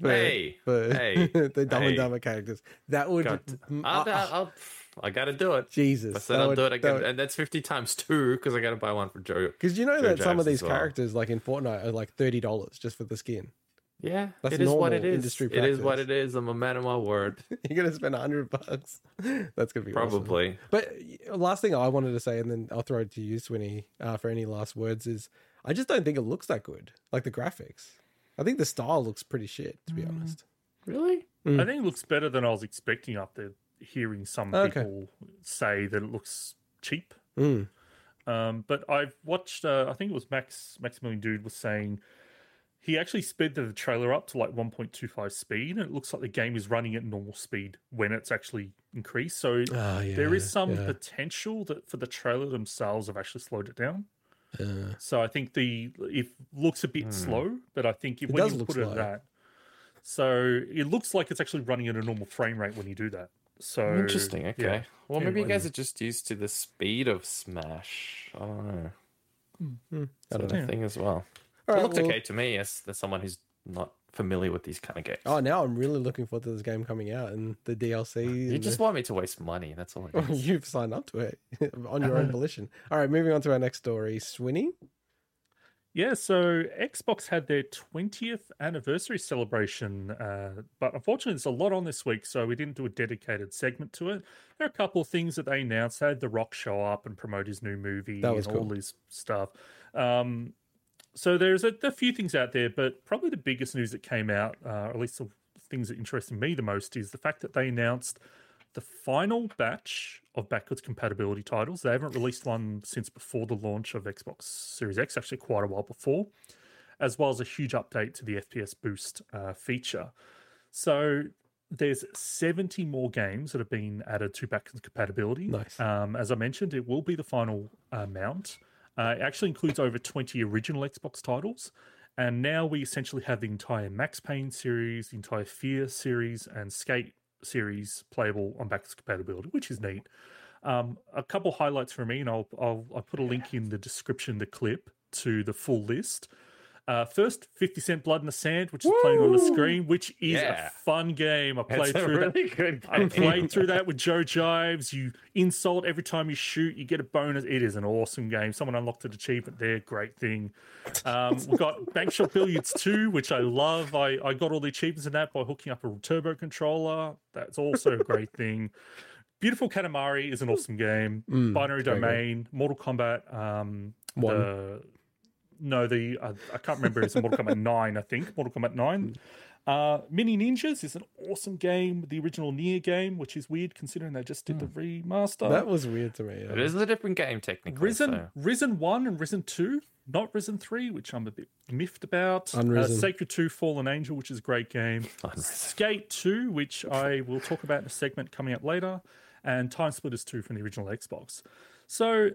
For, Hey, for hey, the Dumb and hey. Dumber characters. That would God, I'll, uh, I'll, I'll, I gotta do it. Jesus. I said I'll do it again, Because and that's fifty times two because I gotta buy one for Joe. Because you know Joe that some of these well. characters, like in Fortnite, are like thirty dollars just for the skin. Yeah, That's it is what it normal is. industry It is what it is. I'm a man of my word. You're gonna spend a hundred bucks. That's gonna be awesome. Probably. But uh, last thing I wanted to say, and then I'll throw it to you, Swinny, uh, for any last words, is I just don't think it looks that good. Like the graphics, I think the style looks pretty shit. To be Mm. honest, Really? Mm. I think it looks better than I was expecting after hearing some Okay. people say that it looks cheap. Mm. Um, but I've watched. Uh, I think it was Max Maximilian Dood was saying he actually sped the trailer up to like 1.25 speed, and it looks like the game is running at normal speed when it's actually increased. So Ah, there is some yeah. potential that for the trailer themselves have actually slowed it down. Uh, So I think the it looks a bit slow, but I think if, It when does you look put it at that, so it looks like it's actually running at a normal frame rate when you do that. So Interesting. Okay. yeah. Well, maybe you guys are just used to the speed of Smash. I don't know. I Sort don't of know. a thing as well. All it right, looked well- okay to me as, as someone who's not familiar with these kind of games. Oh, now I'm really looking forward to this game coming out and the DLC. you and just want me to waste money. That's all. It you've signed up to it on your own volition. All right, moving on to our next story. Swinny. Yeah, so Xbox had their 20th anniversary celebration, uh, but unfortunately, there's a lot on this week, so we didn't do a dedicated segment to it. There are a couple of things that they announced. They had The Rock show up and promote his new movie That was and all this stuff. Um, so there's a, a few things out there, but probably the biggest news that came out, uh, or at least the things that interested me the most, is the fact that they announced the final batch of backwards compatibility titles. They haven't released one since before the launch of Xbox Series X, actually quite a while before, as well as a huge update to the FPS boost uh, feature. So there's 70 more games that have been added to backwards compatibility. Nice. Um, as I mentioned, it will be the final amount. Uh, it actually includes over 20 original Xbox titles. And now we essentially have the entire Max Payne series, the entire Fear series, and Skate series playable on backwards compatibility, which is neat. Um, a couple highlights for me, and I'll, I'll I'll put a link in the description, the clip to the full list. Uh, first, 50 Cent Blood in the Sand, which is playing on the screen, which is Yeah. a fun game. I played a through that. really good I game. played through that with Joe Jives. You insult every time you shoot, you get a bonus. It is an awesome game. Someone unlocked an achievement there. Great thing. Um, we've got Bankshot Billiards 2, which I love. I, I got all the achievements in that by hooking up a turbo controller. That's also a great thing. Beautiful Katamari is an awesome game. Binary. Domain, Mortal Kombat. Um, One. the no, the uh, I can't remember. It's a Mortal Kombat Nine, I think. Mortal Kombat Nine. Uh, Mini Ninjas is an awesome game. The original Nier game, which is weird considering they just did the remaster. That was weird to me. It is a different game technically. Risen, so- Risen One and Risen Two, not Risen Three, which I'm a bit miffed about. Uh, Sacred Two, Fallen Angel, which is a great game. Skate 2, which I will talk about in a segment coming up later, and TimeSplitters 2 from the original Xbox. So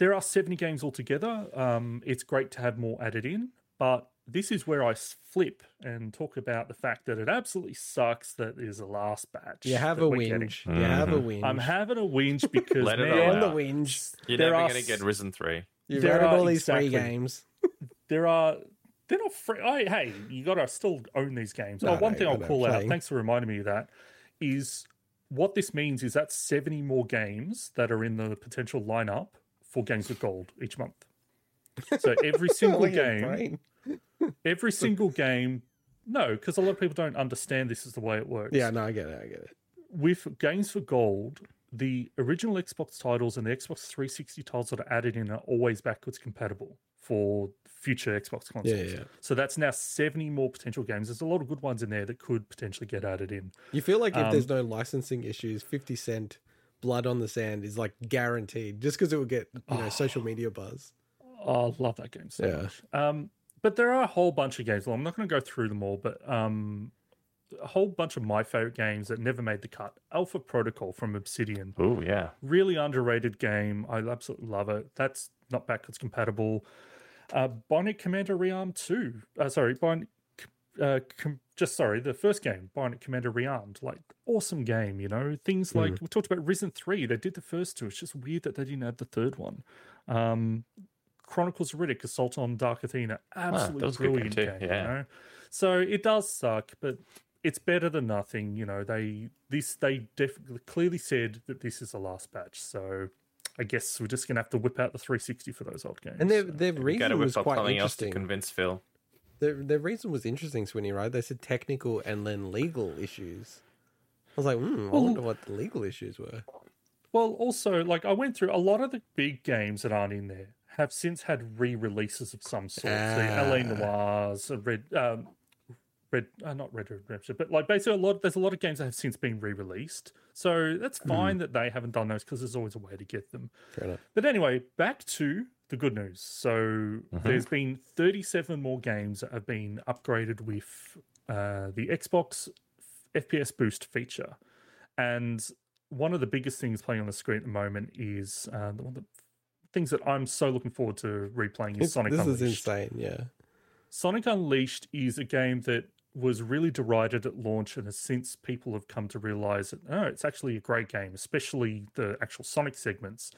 there are 70 games altogether. Um, it's great to have more added in, but this is where I flip and talk about the fact that it absolutely sucks that there's a last batch. You have a we're getting. whinge. You have a whinge. I'm having a whinge because Let it man, all on the out. whinge. You're never gonna get Risen three. You've There added are all these free exactly- games. there are they're not free. I, hey, you got to still own these games. No, oh, one no, thing I I'll know, call out. Thanks for reminding me of that. Is what this means is that seventy more games that are in the potential lineup for games with gold each month. So every single Look at your game, every single game. No, because a lot of people don't understand this is the way it works. Yeah, no, I get it. I get it. with Games for Gold, the original Xbox titles and the Xbox 360 titles that are added in are always backwards compatible for future Xbox consoles. Yeah, yeah. So that's now 70 more potential games. There's a lot of good ones in there that could potentially get added in. You feel like if Um, there's no licensing issues, 50 Cent Blood on the Sand is like guaranteed just because it will get, you know, social media buzz. Oh, I love that game so Yeah. much. Um, but there are a whole bunch of games. Well, I'm not going to go through them all, but um, a whole bunch of my favorite games that never made the cut. Alpha Protocol from Obsidian. Oh yeah. Really underrated game. I absolutely love it. That's not backwards compatible. Uh, Bionic Commander Rearm 2. Uh, sorry, Bionic. Uh, com- just sorry, the first game, Bionic Commando Rearmed, like awesome game, you know. Things like we talked about Risen 3, they did the first two. It's just weird that they didn't add the third one. Um, Chronicles of Riddick, Assault on Dark Athena, absolutely that was a good game brilliant game. yeah. You know? So it does suck, but it's better than nothing. You know, they this they definitely clearly said that this is the last batch. So I guess we're just gonna have to whip out the 360 for those old games. And their, So- their Got to reason was quite something else to interesting. convince Phil. Their, their reason was interesting, Swinny, right? They said technical and then legal issues. I was like, hmm, I wonder what the legal issues were. Well, also, like I went through a lot of the big games that aren't in there have since had re-releases of some sort. Ah. So LA Noirs, uh, Red, um, Red, uh, not Red Dead Redemption, but like basically a lot. There's a lot of games that have since been re-released. So that's fine that they haven't done those because there's always a way to get them. But anyway, back to the good news. So there's been 37 more games that have been upgraded with uh, the Xbox FPS Boost feature. And one of the biggest things playing on the screen at the moment is uh, the one that things that I'm so looking forward to replaying is Sonic this Unleashed. This is insane, yeah. Sonic Unleashed is a game that was really derided at launch, and has since people have come to realize that oh, it's actually a great game, especially the actual Sonic segments.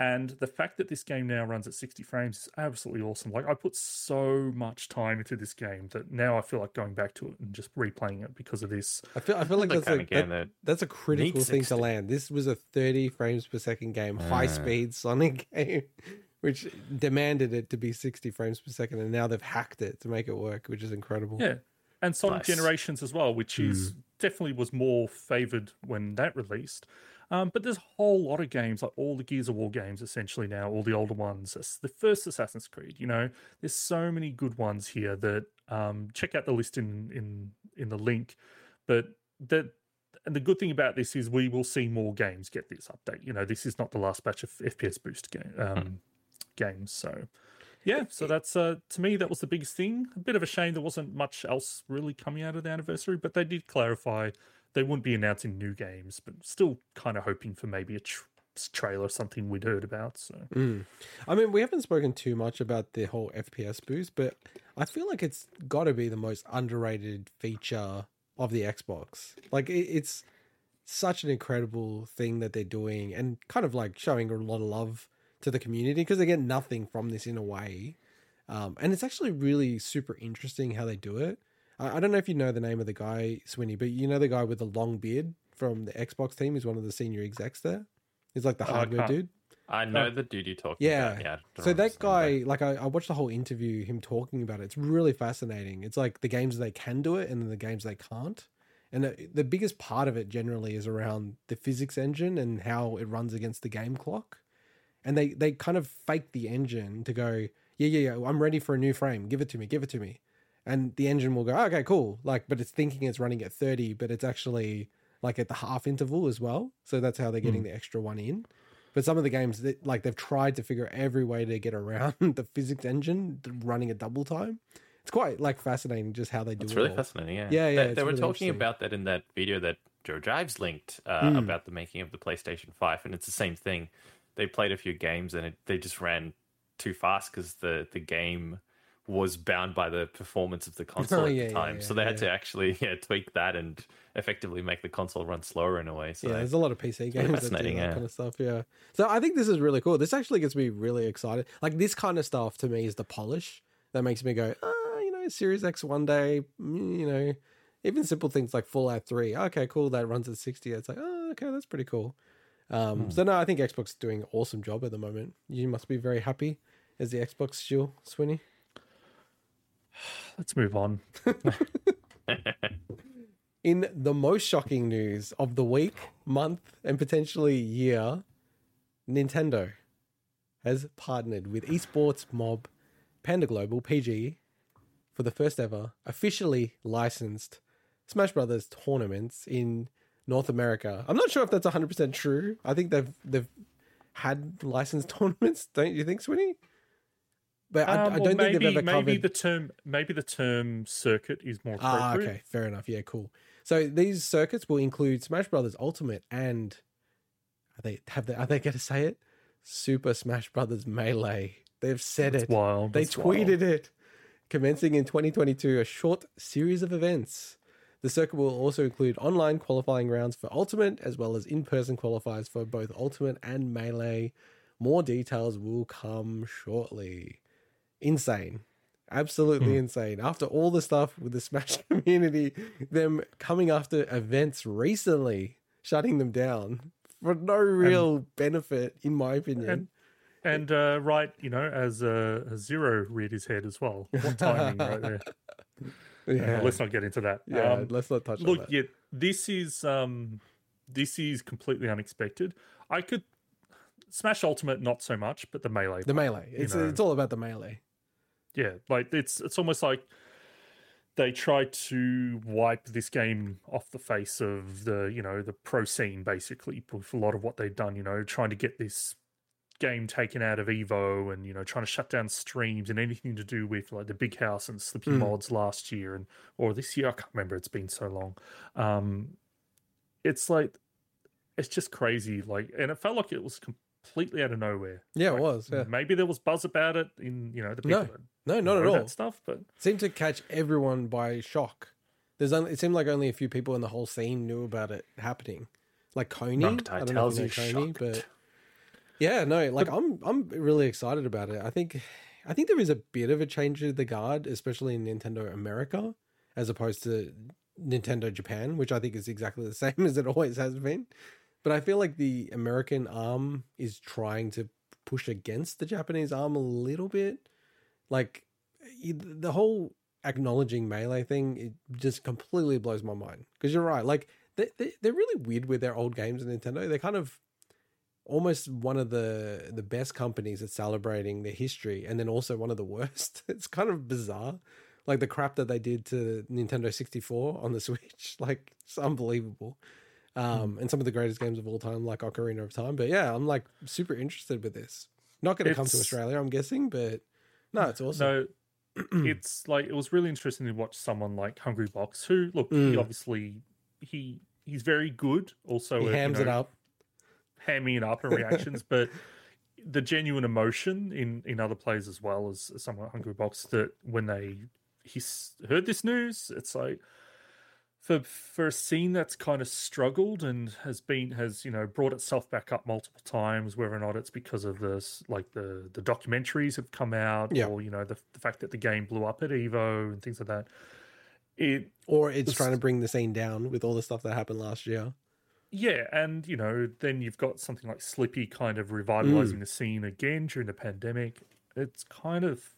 And the fact that this game now runs at 60 frames is absolutely awesome. Like I put so much time into this game that now I feel like going back to it and just replaying it because of this. I feel I feel like that's kind a, of game that- that that's a critical needs thing to land. This was a 30 frames per second game, high ah. speed Sonic game, which demanded it to be 60 frames per second, and now they've hacked it to make it work, which is incredible. Yeah. And Sonic Nice. Generations as well, which is hmm. definitely was more favored when that released. Um, but there's a whole lot of games, like all the Gears of War games, essentially now, all the older ones. It's The first Assassin's Creed, you know, there's so many good ones here that um, check out the list in in in the link. But that and the good thing about this is we will see more games get this update. You know, this is not the last batch of FPS boost game, um, games. So yeah, so that's uh, to me that was the biggest thing. A bit of a shame there wasn't much else really coming out of the anniversary, but they did clarify they wouldn't be announcing new games, but still kind of hoping for maybe a tr- trailer or something we'd heard about. So Mm. I mean, we haven't spoken too much about the whole FPS boost, but I feel like it's got to be the most underrated feature of the Xbox. Like, it, it's such an incredible thing that they're doing and kind of like showing a lot of love to the community because they get nothing from this in a way. Um, and it's actually really super interesting how they do it. I, I don't know if you know the name of the guy, Swinny, but you know the guy with the long beard from the Xbox team? He's one of the senior execs there. He's like the Oh, hardware can't- dude. I oh. know the dude you're talking Yeah. about. Yeah. So that guy, like, I, I watched the whole interview, him talking about it. It's really fascinating. It's like the games they can do it and then the games they can't. And the, the biggest part of it generally is around the physics engine and how it runs against the game clock. And they, they kind of fake the engine to go, yeah, yeah, yeah, I'm ready for a new frame. Give it to me, give it to me. And the engine will go, okay, cool. Like, but it's thinking it's running at 30, but it's actually like at the half interval as well. So that's how they're getting the extra one in. But some of the games, that, like they've tried to figure every way to get around the physics engine running at double time. It's quite like fascinating just how they do It's it. really all. fascinating. Yeah, Yeah, yeah, They, they were really talking about that in that video that Joe Jives linked uh, Mm. about the making of the PlayStation Five, and it's the same thing. They played a few games and it, they just ran too fast because the the game was bound by the performance of the console Oh, at yeah, the time. yeah, so they had yeah. to actually yeah, tweak that and effectively make the console run slower in a way. So Yeah, there's a lot of PC games that do that fascinating, yeah. kind of stuff. Yeah. So I think this is really cool. This actually gets me really excited. Like this kind of stuff to me is the polish that makes me go, ah, you know, Series X one day, mm, you know, even simple things like Fallout 3. Okay, cool. That runs at 60. It's like, oh, okay, that's pretty cool. Um, So no, I think Xbox is doing an awesome job at the moment. You must be very happy as the Xbox shill, Swinny. Let's move on. In the most shocking news of the week, month, and potentially year, Nintendo has partnered with esports mob Panda Global PG for the first ever officially licensed Smash Brothers tournaments in North America. I'm not sure if that's 100% true. I think they've they've had licensed tournaments, don't you think, Swinny? But I, Um, I don't maybe, think they've ever covered. maybe the term maybe the term circuit is more appropriate. Ah, okay, fair enough. Yeah, cool. So these circuits will include Smash Brothers Ultimate and are they have they are they going to say it? Super Smash Brothers Melee. They've said That's it. wild. They That's wild. tweeted it. Commencing in 2022, a short series of events. The circuit will also include online qualifying rounds for Ultimate, as well as in person qualifiers for both Ultimate and Melee. More details will come shortly. Insane. Absolutely Hmm. insane. After all the stuff with the Smash community, them coming after events recently, shutting them down for no real benefit, in my opinion. and- And uh, right, you know, as uh, as Zero reared his head as well. What timing right there. yeah, Uh, let's not get into that. yeah Um, let's not touch look, yeah, this is um, this is completely unexpected. I could Smash Ultimate, not so much, but the melee. The melee. It's know. it's all about the melee. Yeah, like it's it's almost like they tried to wipe this game off the face of the you know the pro scene basically with a lot of what they've done. You know, trying to get this game taken out of Evo and you know trying to shut down streams and anything to do with like the Big House and Slippi Mm. mods last year and or this year I can't remember. It's been so long. Um, it's like it's just crazy. Like, and it felt like it was completely out of nowhere. Yeah, Like, it was. Yeah. Maybe there was buzz about it in you know the No, people that No, not at all. that stuff, but seemed to catch everyone by shock. There's only it seemed like only a few people in the whole scene knew about it happening. Like Coney, Nocti I don't know tells if you you know Coney, shocked. but yeah, no, like I'm I'm really excited about it. I think I think there is a bit of a change of the guard, especially in Nintendo America, as opposed to Nintendo Japan, which I think is exactly the same as it always has been. But I feel like the American arm is trying to push against the Japanese arm a little bit. Like the whole acknowledging melee thing, it just completely blows my mind. Because you're right, like they, they they're really weird with their old games in Nintendo. They're kind of almost one of the the best companies at celebrating their history, and then also one of the worst. It's kind of bizarre, like the crap that they did to Nintendo 64 on the Switch. Like it's unbelievable. Um, and some of the greatest games of all time, like Ocarina of Time. But yeah, I'm like super interested with this. Not going to come to Australia, I'm guessing, but no, it's awesome. no, it's like it was really interesting to watch someone like Hungrybox, who look, he Mm. obviously he he's very good. Also, he at, you hams it up. hamming it up and reactions, but the genuine emotion in in other players as well as, someone like Hungrybox that when they he's heard this news, it's like for for a scene that's kind of struggled and has been has you know brought itself back up multiple times, whether or not it's because of this like the the documentaries have come out, Yeah. or you know the the fact that the game blew up at Evo and things like that. It Or it's This- trying to bring the scene down with all the stuff that happened last year. Yeah, and you know, then you've got something like Slippi kind of Mm. revitalizing the scene again during the pandemic. It's kind of,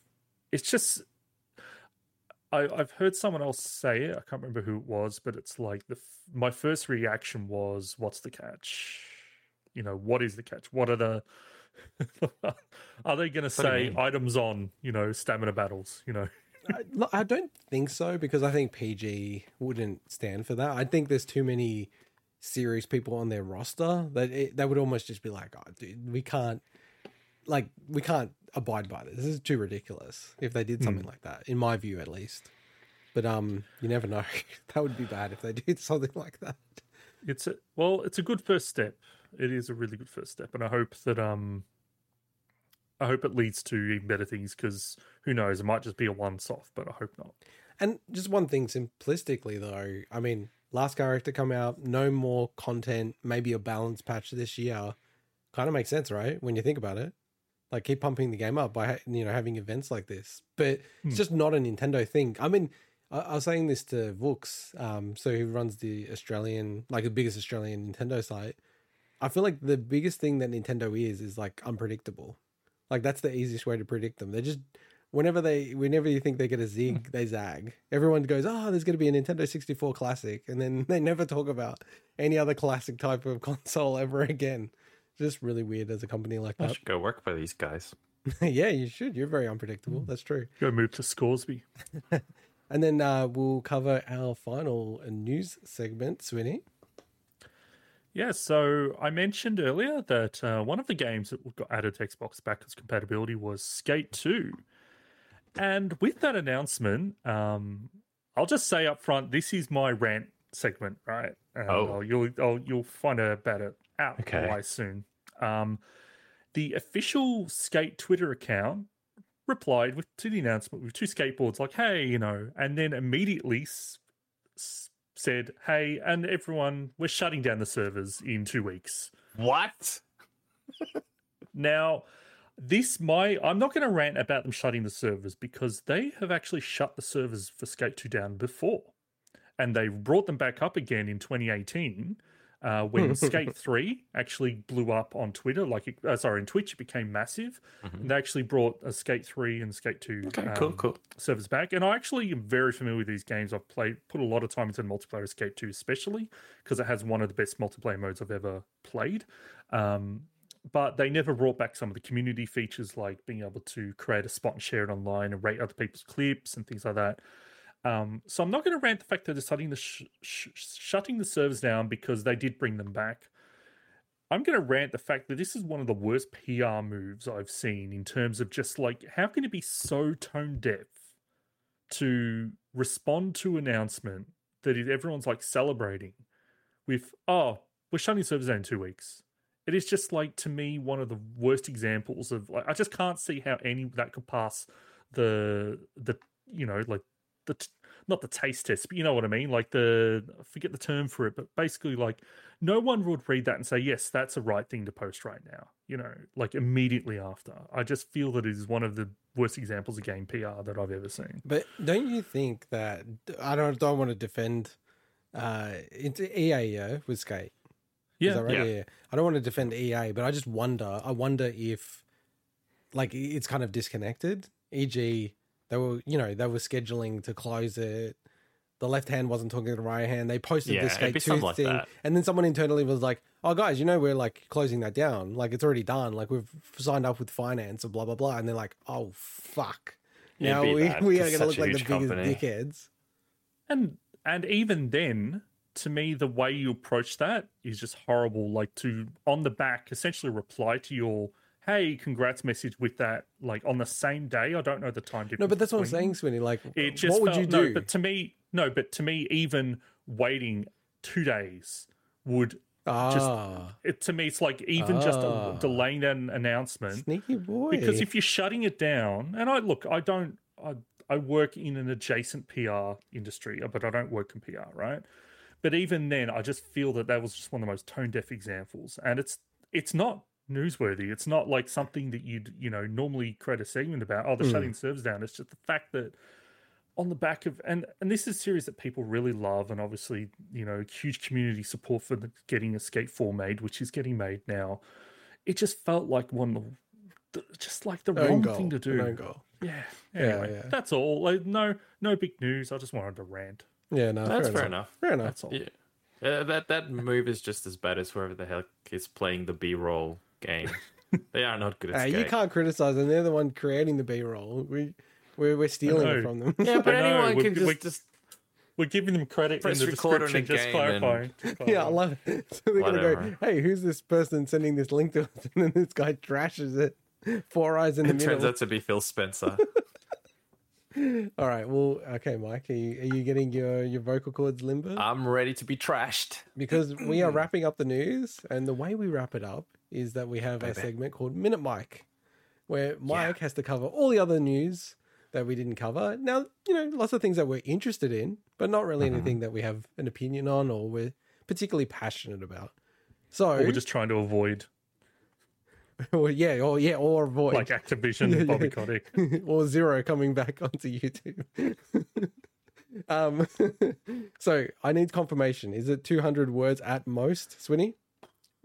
it's just, I, I've heard someone else say it. I can't remember who it was, but it's like the f- my first reaction was, "What's the catch? You know, what is the catch? What are the are they going to say items on you know stamina battles? You know, I, don't think so because I think PG wouldn't stand for that. I think there's too many serious people on their roster that it, that would almost just be like, oh, dude, we can't, like, we can't abide by this. This is too ridiculous. If they did something like that, in my view, at least. But um, you never know. that would be bad if they did something like that. it's a well it's a good first step it is a really good first step and i hope that um i hope it leads to even better things because who knows it might just be a once off but i hope not And just one thing simplistically though, I mean, last character come out, no more content, maybe a balance patch this year. Kind of makes sense, right? When you think about it. Like keep pumping the game up by you know having events like this. But it's hmm. just not a Nintendo thing. I mean, I, I was saying this to Vooks, um, so he runs the Australian, like the biggest Australian Nintendo site. I feel like the biggest thing that Nintendo is is like unpredictable. Like that's the easiest way to predict them. They're just whenever they, whenever you think they get a hmm. zig, they zag. Everyone goes, "Oh, there's going to be a Nintendo 64 classic," and then they never talk about any other classic type of console ever again. Just really weird as a company like that. I should go work for these guys. yeah, you should. You're very unpredictable. That's true. Go move to Scoresby. And then uh, we'll cover our final news segment, Swinny. Yeah, so I mentioned earlier that uh, one of the games that got added to Xbox backwards compatibility was Skate 2. And with that announcement, um, I'll just say up front, this is my rant segment, right? And Oh. I'll- you'll I'll, you'll find out about it out Okay. why soon. Um, the official Skate Twitter account replied with to the announcement with two skateboards, like, "Hey, you know," and then immediately s- s- said, "Hey, and everyone, we're shutting down the servers in two weeks." What? Now, this my I'm not going to rant about them shutting the servers because they have actually shut the servers for Skate 2 down before. And they brought them back up again in 2018 uh, when Skate 3 actually blew up on Twitter. Like, it, uh, sorry, in Twitch, it became massive. And they actually brought a Skate 3 and Skate 2 Okay, um, cool. servers back. And I actually am very familiar with these games. I've played, put a lot of time into multiplayer of Skate 2, especially because it has one of the best multiplayer modes I've ever played. Um, but they never brought back some of the community features like being able to create a spot and share it online and rate other people's clips and things like that. Um, so I'm not going to rant the fact that they're shutting the sh- sh- shutting the servers down because they did bring them back. I'm going to rant the fact that this is one of the worst PR moves I've seen in terms of just like how can it be so tone deaf to respond to announcement that everyone's like celebrating with oh we're shutting servers down in two weeks. It is just like to me one of the worst examples of like I just can't see how any that could pass the the you know like the t- not the taste test, but you know what I mean. Like the I forget the term for it, but basically like no one would read that and say yes, that's the right thing to post right now. You know, like immediately after. I just feel that it is one of the worst examples of game PR that I've ever seen. But don't you think that I don't don't want to defend uh it's EA yeah, with Skate. Yeah, right? yeah. yeah. I don't want to defend EA, but I just wonder I wonder if like it's kind of disconnected. E.g., they were you know, they were scheduling to close it. The left hand wasn't talking to the right hand. They posted Yeah, the it'd skate two like thing, that. and then someone internally was like, "Oh, guys, you know we're like closing that down. Like it's already done. Like we've signed up with finance and blah blah blah." And they're like, "Oh fuck." It'd Now we, bad we are going to look like the huge biggest company. dickheads. and and even then to me the way you approach that is just horrible like to on the back essentially reply to your hey congrats message with that like on the same day i don't know the time difference No, but that's what I'm saying, Swinny. Like, it just what would felt, you do? no but to me no but to me even waiting two days would ah, it to me it's like even just Ah. a, delaying that announcement sneaky boy. because if you're shutting it down and i look i don't i, I work in an adjacent pr industry but i don't work in pr right but even then i just feel that that was just one of the most tone deaf examples and it's it's not newsworthy it's not like something that you'd you know normally create a segment about oh they're Mm. shutting servers down it's just the fact that on the back of and and this is a series that people really love and obviously you know huge community support for the, getting Skate 4 made which is getting made now it just felt like one of the, just like the Own wrong goal, thing to do own goal. yeah Yeah, anyway that's all like no no big news i just wanted to rant Yeah, no, That's fair, fair enough. enough. Fair enough. that's all Yeah. Uh, that that move is just as bad as whoever the heck is playing the B-roll game. they are not good at Hey, you can't criticize them. They're the one creating the B roll. We we're, we're stealing it from them. Yeah, but I know, anyone we- can just, we- just we're giving them credit in Press the record on a description just game clarifying yeah, I love it. So they're gonna go, hey, who's this person sending this link to us? And then this guy trashes it. Four eyes in the it turns out to be Phil Spencer. All right. Well, okay, Mike. Are you, are you getting your, your vocal cords limber? I'm ready to be trashed. because we are wrapping up the news, and the way we wrap it up is that we have a segment called Minute Mike, where Mike has to cover all the other news that we didn't cover. Now, you know, lots of things that we're interested in, but not really anything that we have an opinion on or we're particularly passionate about. So, or we're just trying to avoid or yeah, or yeah, or avoid like Activision Bobby Kotick. or zero coming back onto YouTube. um, so I need confirmation. Is it 200 words at most, Swinny?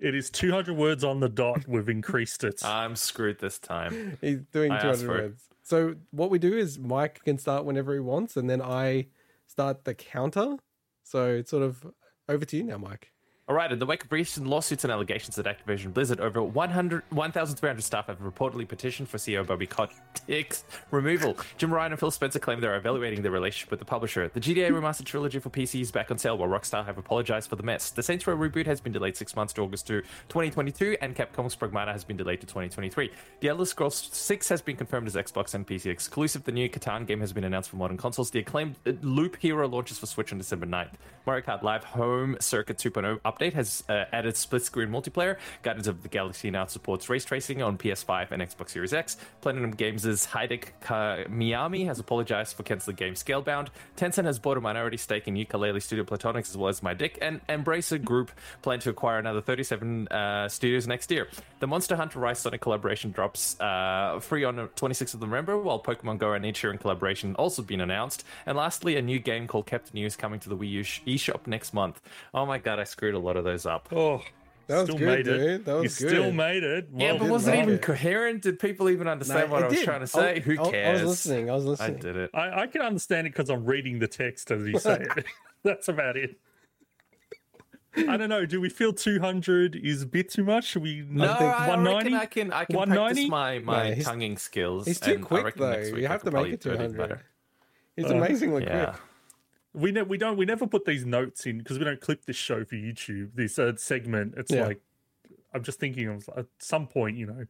It is 200 words on the dot. We've increased it. I'm screwed this time. He's doing I 200 asked for it. words. So what we do is Mike can start whenever he wants, and then I start the counter. So it's sort of over to you now, Mike. All right, in the wake of recent lawsuits and allegations at Activision Blizzard, over 100 1,300 staff have reportedly petitioned for CEO Bobby Kotick's removal. Jim Ryan and Phil Spencer claim they're evaluating their relationship with the publisher. The GTA Remastered Trilogy for PC is back on sale, while Rockstar have apologized for the mess. The Saints Row reboot has been delayed six months to August 2, 2022, and Capcom's Pragmata has been delayed to 2023. The Elder Scrolls 6 has been confirmed as Xbox and PC exclusive. The new Catan game has been announced for modern consoles. The acclaimed uh, Loop Hero launches for Switch on December 9th. Mario Kart Live Home Circuit 2.0 update has uh, added split screen multiplayer. Guardians of the Galaxy now supports ray tracing on PS5 and Xbox Series X. Platinum Games' Hideki Miyami has apologized for canceling game Scalebound. Tencent has bought a minority stake in Ukulele Studio Platonics as well as My Dick. And Embracer Group plan to acquire another 37 uh, studios next year. The Monster Hunter Rise Sonic collaboration drops uh, free on the 26th of November, while Pokemon Go and Sheeran collaboration also been announced. And lastly, a new game called Captain News coming to the Wii U eShop next month. Oh my god, I screwed a lot of those up. Oh, That was still good, made dude. it. That was you good. still made it. Yeah, but was it even it. coherent? Did people even understand No, what I was did. trying to say? I- Who I- cares? I was listening. I was listening. I did it. I, I can understand it because I'm reading the text as you say it. That's about it. I don't know. Do we feel 200 is a bit too much? Should we No, I think I 190? reckon I can. I can 190? practice my my No, he's- tonguing skills. He's too and quick though. next You have to make it do even 200. better. He's Uh, amazingly Yeah. quick. We ne- we don't we never put these notes in because we don't clip this show for YouTube. This uh, segment, it's Yeah. like I'm just thinking of at some point, you know,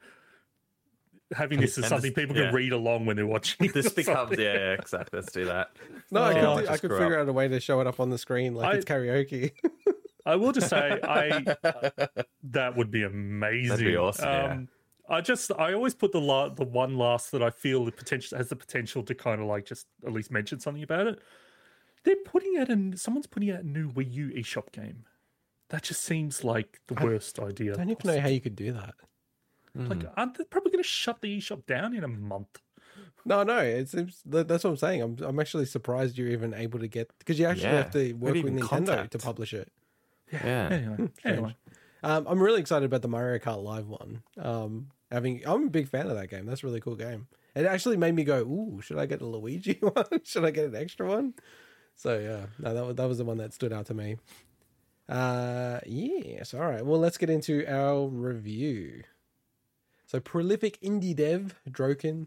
having this as something this- people yeah. can read along when they're watching. This becomes yeah, yeah, exactly. Let's do that. No, I Oh, could, I do- I could figure up. out a way to show it up on the screen like I- it's karaoke. I will just say, I that would be amazing. awesome, yeah. Um, I just I always put the la- the one last that I feel the potential has the potential to kind of like just at least mention something about it. They're putting out a someone's putting out a new Wii U eShop game. That just seems like the worst idea. I don't even know how you could do that. Like, aren't they probably going to shut the eShop down in a month? No, no, it's, it's that's what I'm saying. I'm I'm actually surprised you're even able to get because you actually Yeah. have to work do with Nintendo contact? to publish it. Yeah. Anyway, anyway. Um, I'm really excited about the Mario Kart Live one. Um, having I'm a big fan of that game. That's a really cool game. It actually made me go, "Ooh, should I get a Luigi one? should I get an extra one?" So yeah, no, that was, that was the one that stood out to me. Uh, yes. All right. Well, let's get into our review. So, prolific indie dev Droqen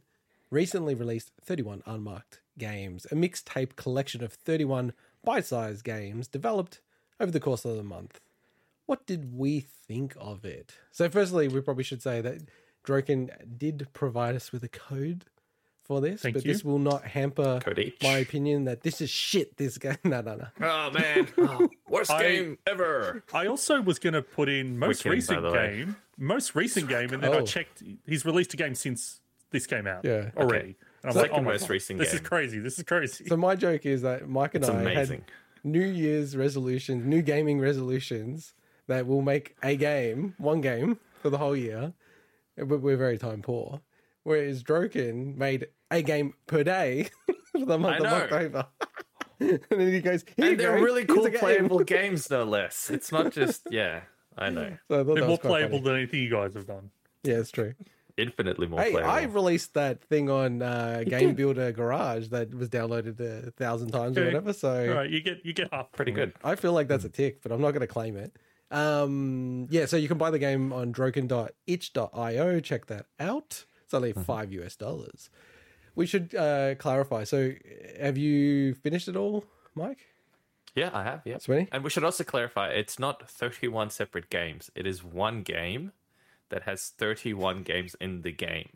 recently released 31 unmarked games, a mixtape collection of 31 bite-sized games developed over the course of the month. What did we think of it? So, firstly, we probably should say that Droqen did provide us with a code for this, Thank but you. this will not hamper Code my opinion that this is shit. This game, no, no, no. Oh man, oh, worst I- game ever. I also was going to put in most Wicked, by recent the way. game, most recent game, and then I Oh. checked. He's released a game since this came out. Yeah. already. And I'm like, oh most God, recent This is crazy. This is crazy. So my joke is that Mike and It's I amazing. had New Year's resolutions, new gaming resolutions that will make a game, one game for the whole year. But we're very time poor. Whereas Droqen made a game per day for the month I of know. October. and then he goes, Here And they're go, really cool a game." playable games, no less. It's not just yeah. I know, So I They're more playable funny. than anything you guys have done. Yeah, it's true. infinitely more Hey, playable. I released that thing on uh, Game Builder Garage that was downloaded a thousand times or whatever. So All right, you get you get half. Pretty good. I feel like that's a tick, but I'm not going to claim it. Um, yeah, so you can buy the game on droqen.itch.io. Check that out. It's only five US dollars. We should uh, clarify. So, have you finished it all, Mike? Yeah, I have. Yeah. Sweeney? And we should also clarify it's not 31 separate games. It is one game that has 31 games in the game.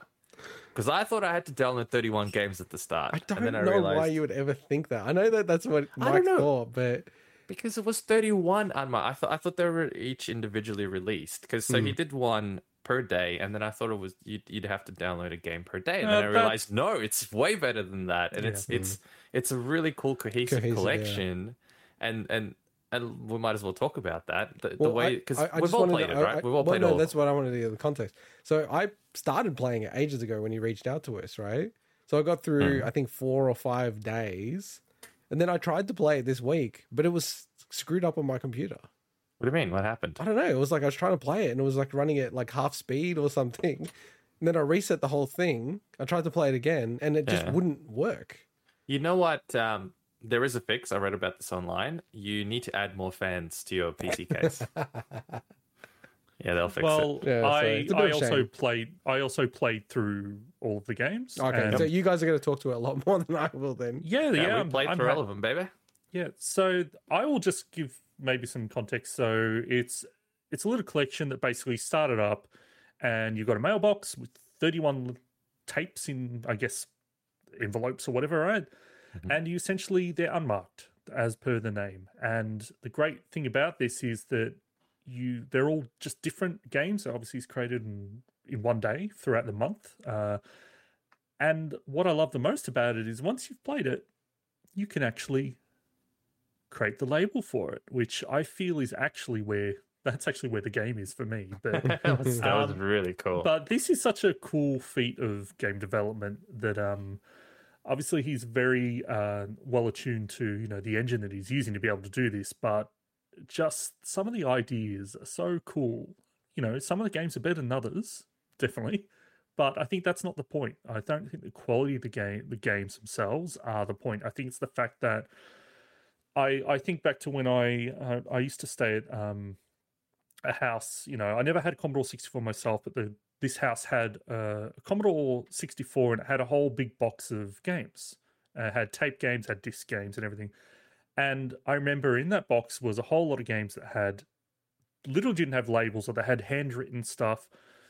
Because I thought I had to download 31 games at the start. I don't and then I know realized why you would ever think that. I know that that's what I don't Mike know. thought, but because it was 31 on my I thought I thought they were each individually released because so Hmm. he did one per day and then I thought it was you'd, you'd have to download a game per day and Uh, then I realized no it's way better than that and Yeah. it's it's it's a really cool cohesive, Cohesive, yeah. collection and and and we might as well talk about that the, the way because we've all played to- it right I- we've all well, played no, all that's what I wanted to get the context. So I started playing it ages ago when you reached out to us, right? So I got through I think four or five days, and then I tried to play it this week, but it was screwed up on my computer. What do you mean what happened I don't know. It was like I was trying to play it, and it was like running at like half speed or something. And then I reset the whole thing. I tried to play it again, and it just Yeah. wouldn't work. You know what? Um, there is a fix. I read about this online. You need to add more fans to your PC case. yeah, they'll fix Well, it. Yeah, I it's I also shame. played I also played through all of the games. Okay, and- so you guys are going to talk to it a lot more than I will then. yeah, yeah, Yeah, I'm- we played I'm through ha- all of them, baby. Yeah, so I will just give maybe some context. So it's it's a little collection that basically started up, and you've got a mailbox with thirty one tapes in, I guess, envelopes or whatever, right? And you essentially they're unmarked as per the name. And the great thing about this is that you they're all just different games. So obviously, it's created in in one day throughout the month. Uh, and what I love the most about it is once you've played it, you can actually create the label for it, which I feel is actually where that's actually where the game is for me. But that was, that was Um, really cool. but this is such a cool feat of game development that um obviously he's very uh, well attuned to you know the engine that he's using to be able to do this but just some of the ideas are so cool you know some of the games are better than others definitely but i think that's not the point i don't think the quality of the game the games themselves are the point i think it's the fact that i i think back to when i uh, i used to stay at um a house you know i never had a commodore 64 myself but the this house had uh, a Commodore 64 and it had a whole big box of games. Uh, had tape games, had disc games, and everything. And I remember in that box was a whole lot of games that had little didn't have labels or they had handwritten stuff.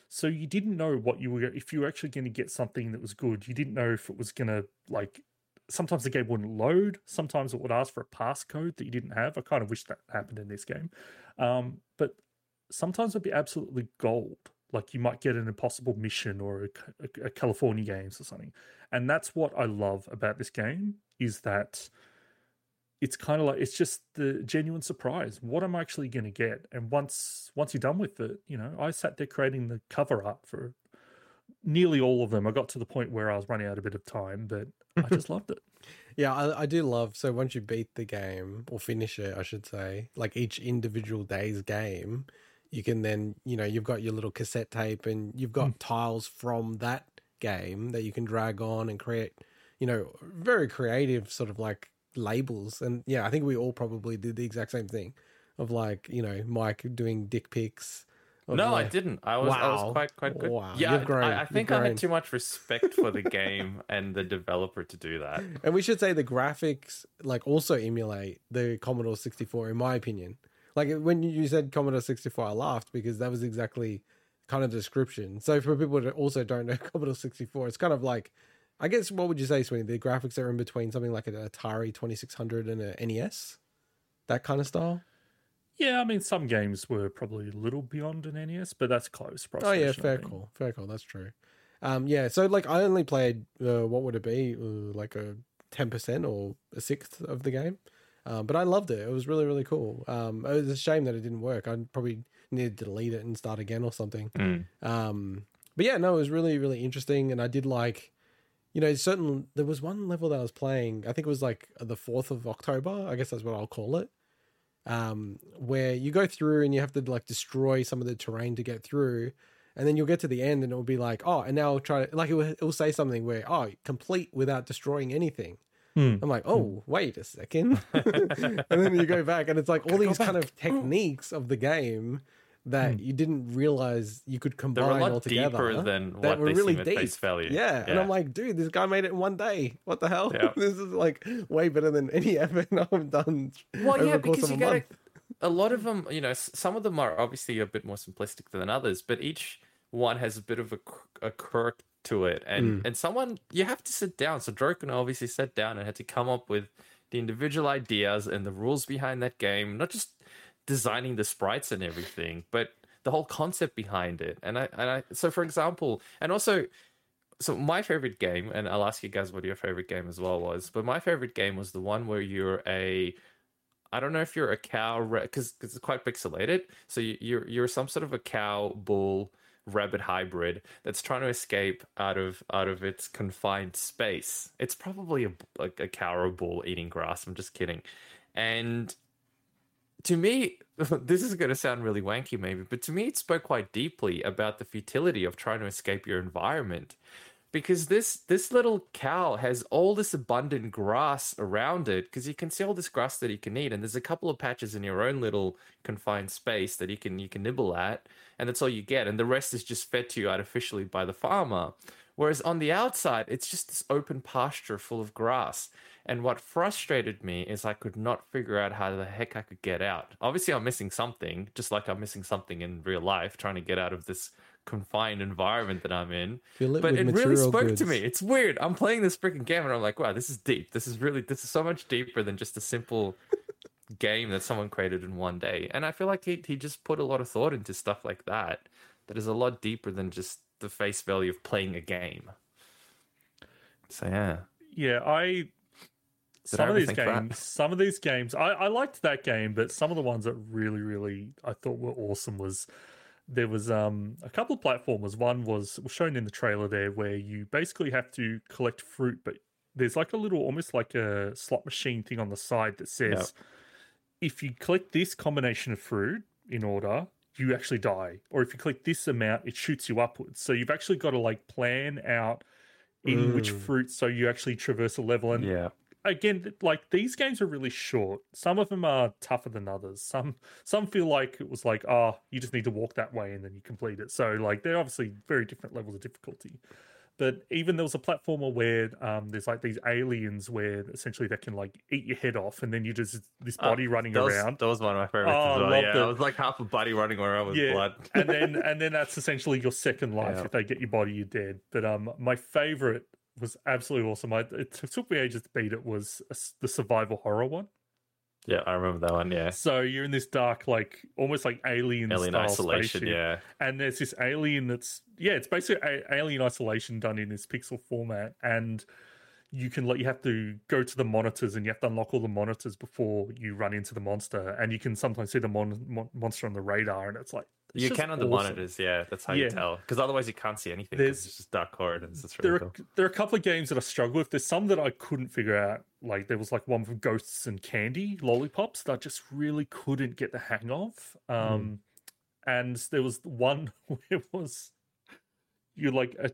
So you didn't know what you were if you were actually going to get something that was good. You didn't know if it was going to like. Sometimes the game wouldn't load. Sometimes it would ask for a passcode that you didn't have. I kind of wish that happened in this game, um, but sometimes it'd be absolutely gold. Like you might get an impossible mission or a, a, a california games or something. And that's what i love about this game is that it's kind of like it's just the genuine surprise. What am i actually going to get? And once once you're done with it you know i sat there creating the cover art for nearly all of them i got to the point where i was running out a bit of time but i just loved it Yeah, I, I do love. So once you beat the game or finish it, I should say, like each individual day's game, you can then, you know, you've got your little cassette tape and you've got hmm. tiles from that game that you can drag on and create, you know, very creative sort of like labels. And yeah, I think we all probably did the exact same thing of like, you know, Mike doing dick pics. Of No, I didn't. I was I was quite quite good. Wow. Yeah, I- grown. I, think I had too much respect for the game and the developer to do that. And we should say the graphics like also emulate the Commodore 64 in my opinion. Like when you said Commodore 64 I laughed because that was exactly kind of the description. So for people that also don't know Commodore 64 it's kind of like I guess what would you say Sweeney the graphics are in between something like an Atari 2600 and a NES that kind of style? Yeah i mean some games were probably a little beyond an nes but that's close Oh yeah, I fair call, fair call. That's true. Um, yeah. So like, I only played uh, what would it be, uh, like a ten percent or a sixth of the game, um, but I loved it. It was really really cool. Um, it was a shame that it didn't work. I probably needed to delete it and start again or something. Mm. Um, but yeah, no, it was really really interesting, and I did like, you know, certain. There was one level that I was playing. I think it was like the fourth of October. I guess that's what I'll call it. Um, where you go through and you have to like destroy some of the terrain to get through, and then you'll get to the end and it'll be like, oh, and now I'll try to like it will, it will say something where oh, complete without destroying anything. Hmm. I'm like, oh, wait a second, and then you go back and it's like all these kind of techniques of the game that you didn't realize you could They're combine a lot all together deeper than that what were they really seem at deep. face value. Yeah. and I'm like, dude, this guy made it in one day. What the hell? Yeah. this is like way better than any effort I've done. well, over yeah, the course because of you a gotta. A lot of them, you know, some of them are obviously a bit more simplistic than others, but each one has a bit of a, qu- a quirk to it, Mm. and and someone you have to sit down. So Droqen obviously sat down and had to come up with the individual ideas and the rules behind that game, not just designing the sprites and everything, but the whole concept behind it. And I and I so for example, and also so my favorite game, and I'll ask you guys what your favorite game as well was, but my favorite game was the one where you're a I don't know if you're a cow because it's quite pixelated. So you, you're you're some sort of a cow bull rabbit hybrid that's trying to escape out of out of its confined space. It's probably a like a cow or a bull eating grass. I'm just kidding, and to me, this is going to sound really wanky, maybe, but to me, it spoke quite deeply about the futility of trying to escape your environment. Because this this little cow has all this abundant grass around it, because you can see all this grass that he can eat, and there's a couple of patches in your own little confined space that you can you can nibble at, and that's all you get, and the rest is just fed to you artificially by the farmer. Whereas on the outside, it's just this open pasture full of grass. And what frustrated me is I could not figure out how the heck I could get out. Obviously, I'm missing something, just like I'm missing something in real life, trying to get out of this confined environment that I'm in. Fill it But it really spoke goods. to me. It's weird. I'm playing this freaking game and I'm like, wow, this is deep. This is really, this is so much deeper than just a simple game that someone created in one day. And I feel like he, he just put a lot of thought into stuff like that, that is a lot deeper than just the face value of playing a game. So, yeah. Yeah, I. Some I of these games, some of these games, I, I liked that game, but some of the ones that really, really I thought were awesome was there was um a couple of platformers. One was was shown in the trailer there, where you basically have to collect fruit, but there's like a little, almost like a slot machine thing on the side that says, Yep. if you collect this combination of fruit in order, you actually die, or if you collect this amount, it shoots you upwards. So you've actually got to like plan out in which Mm. fruit so you actually traverse a level and Yeah. Again like these games are really short some of them are tougher than others some some feel like it was like oh you just need to walk that way and then you complete it so like they're obviously very different levels of difficulty but even there was a platformer where um, there's like these aliens where essentially they can like eat your head off and then you just this Uh, body running that was, around That was one of my favorites Oh, as well. Yeah, it. I was like half a body running around with Yeah. blood. and then and then that's essentially your second life. Yeah. If they get your body, you're dead. But um, my favorite was absolutely awesome. I, it took me ages to beat it. Was a the survival horror one. yeah, I remember that one. Yeah. So you're in this dark, like almost like alien, Alien isolation. spaceship, Yeah. and there's this alien that's yeah, it's basically a- alien isolation done in this pixel format, and you can like you have to go to the monitors and you have to unlock all the monitors before you run into the monster, and you can sometimes see the mon- mon- monster on the radar, and it's like it's you can on the awesome. monitors. Yeah, that's how Yeah. you tell. Because otherwise, you can't see anything. There's- It's just dark corridors. It's there are cool. there are a couple of games that I struggle with. There's some that I couldn't figure out. Like there was like one with ghosts and candy lollipops that I just really couldn't get the hang of. Um, and there was one where it was you like a,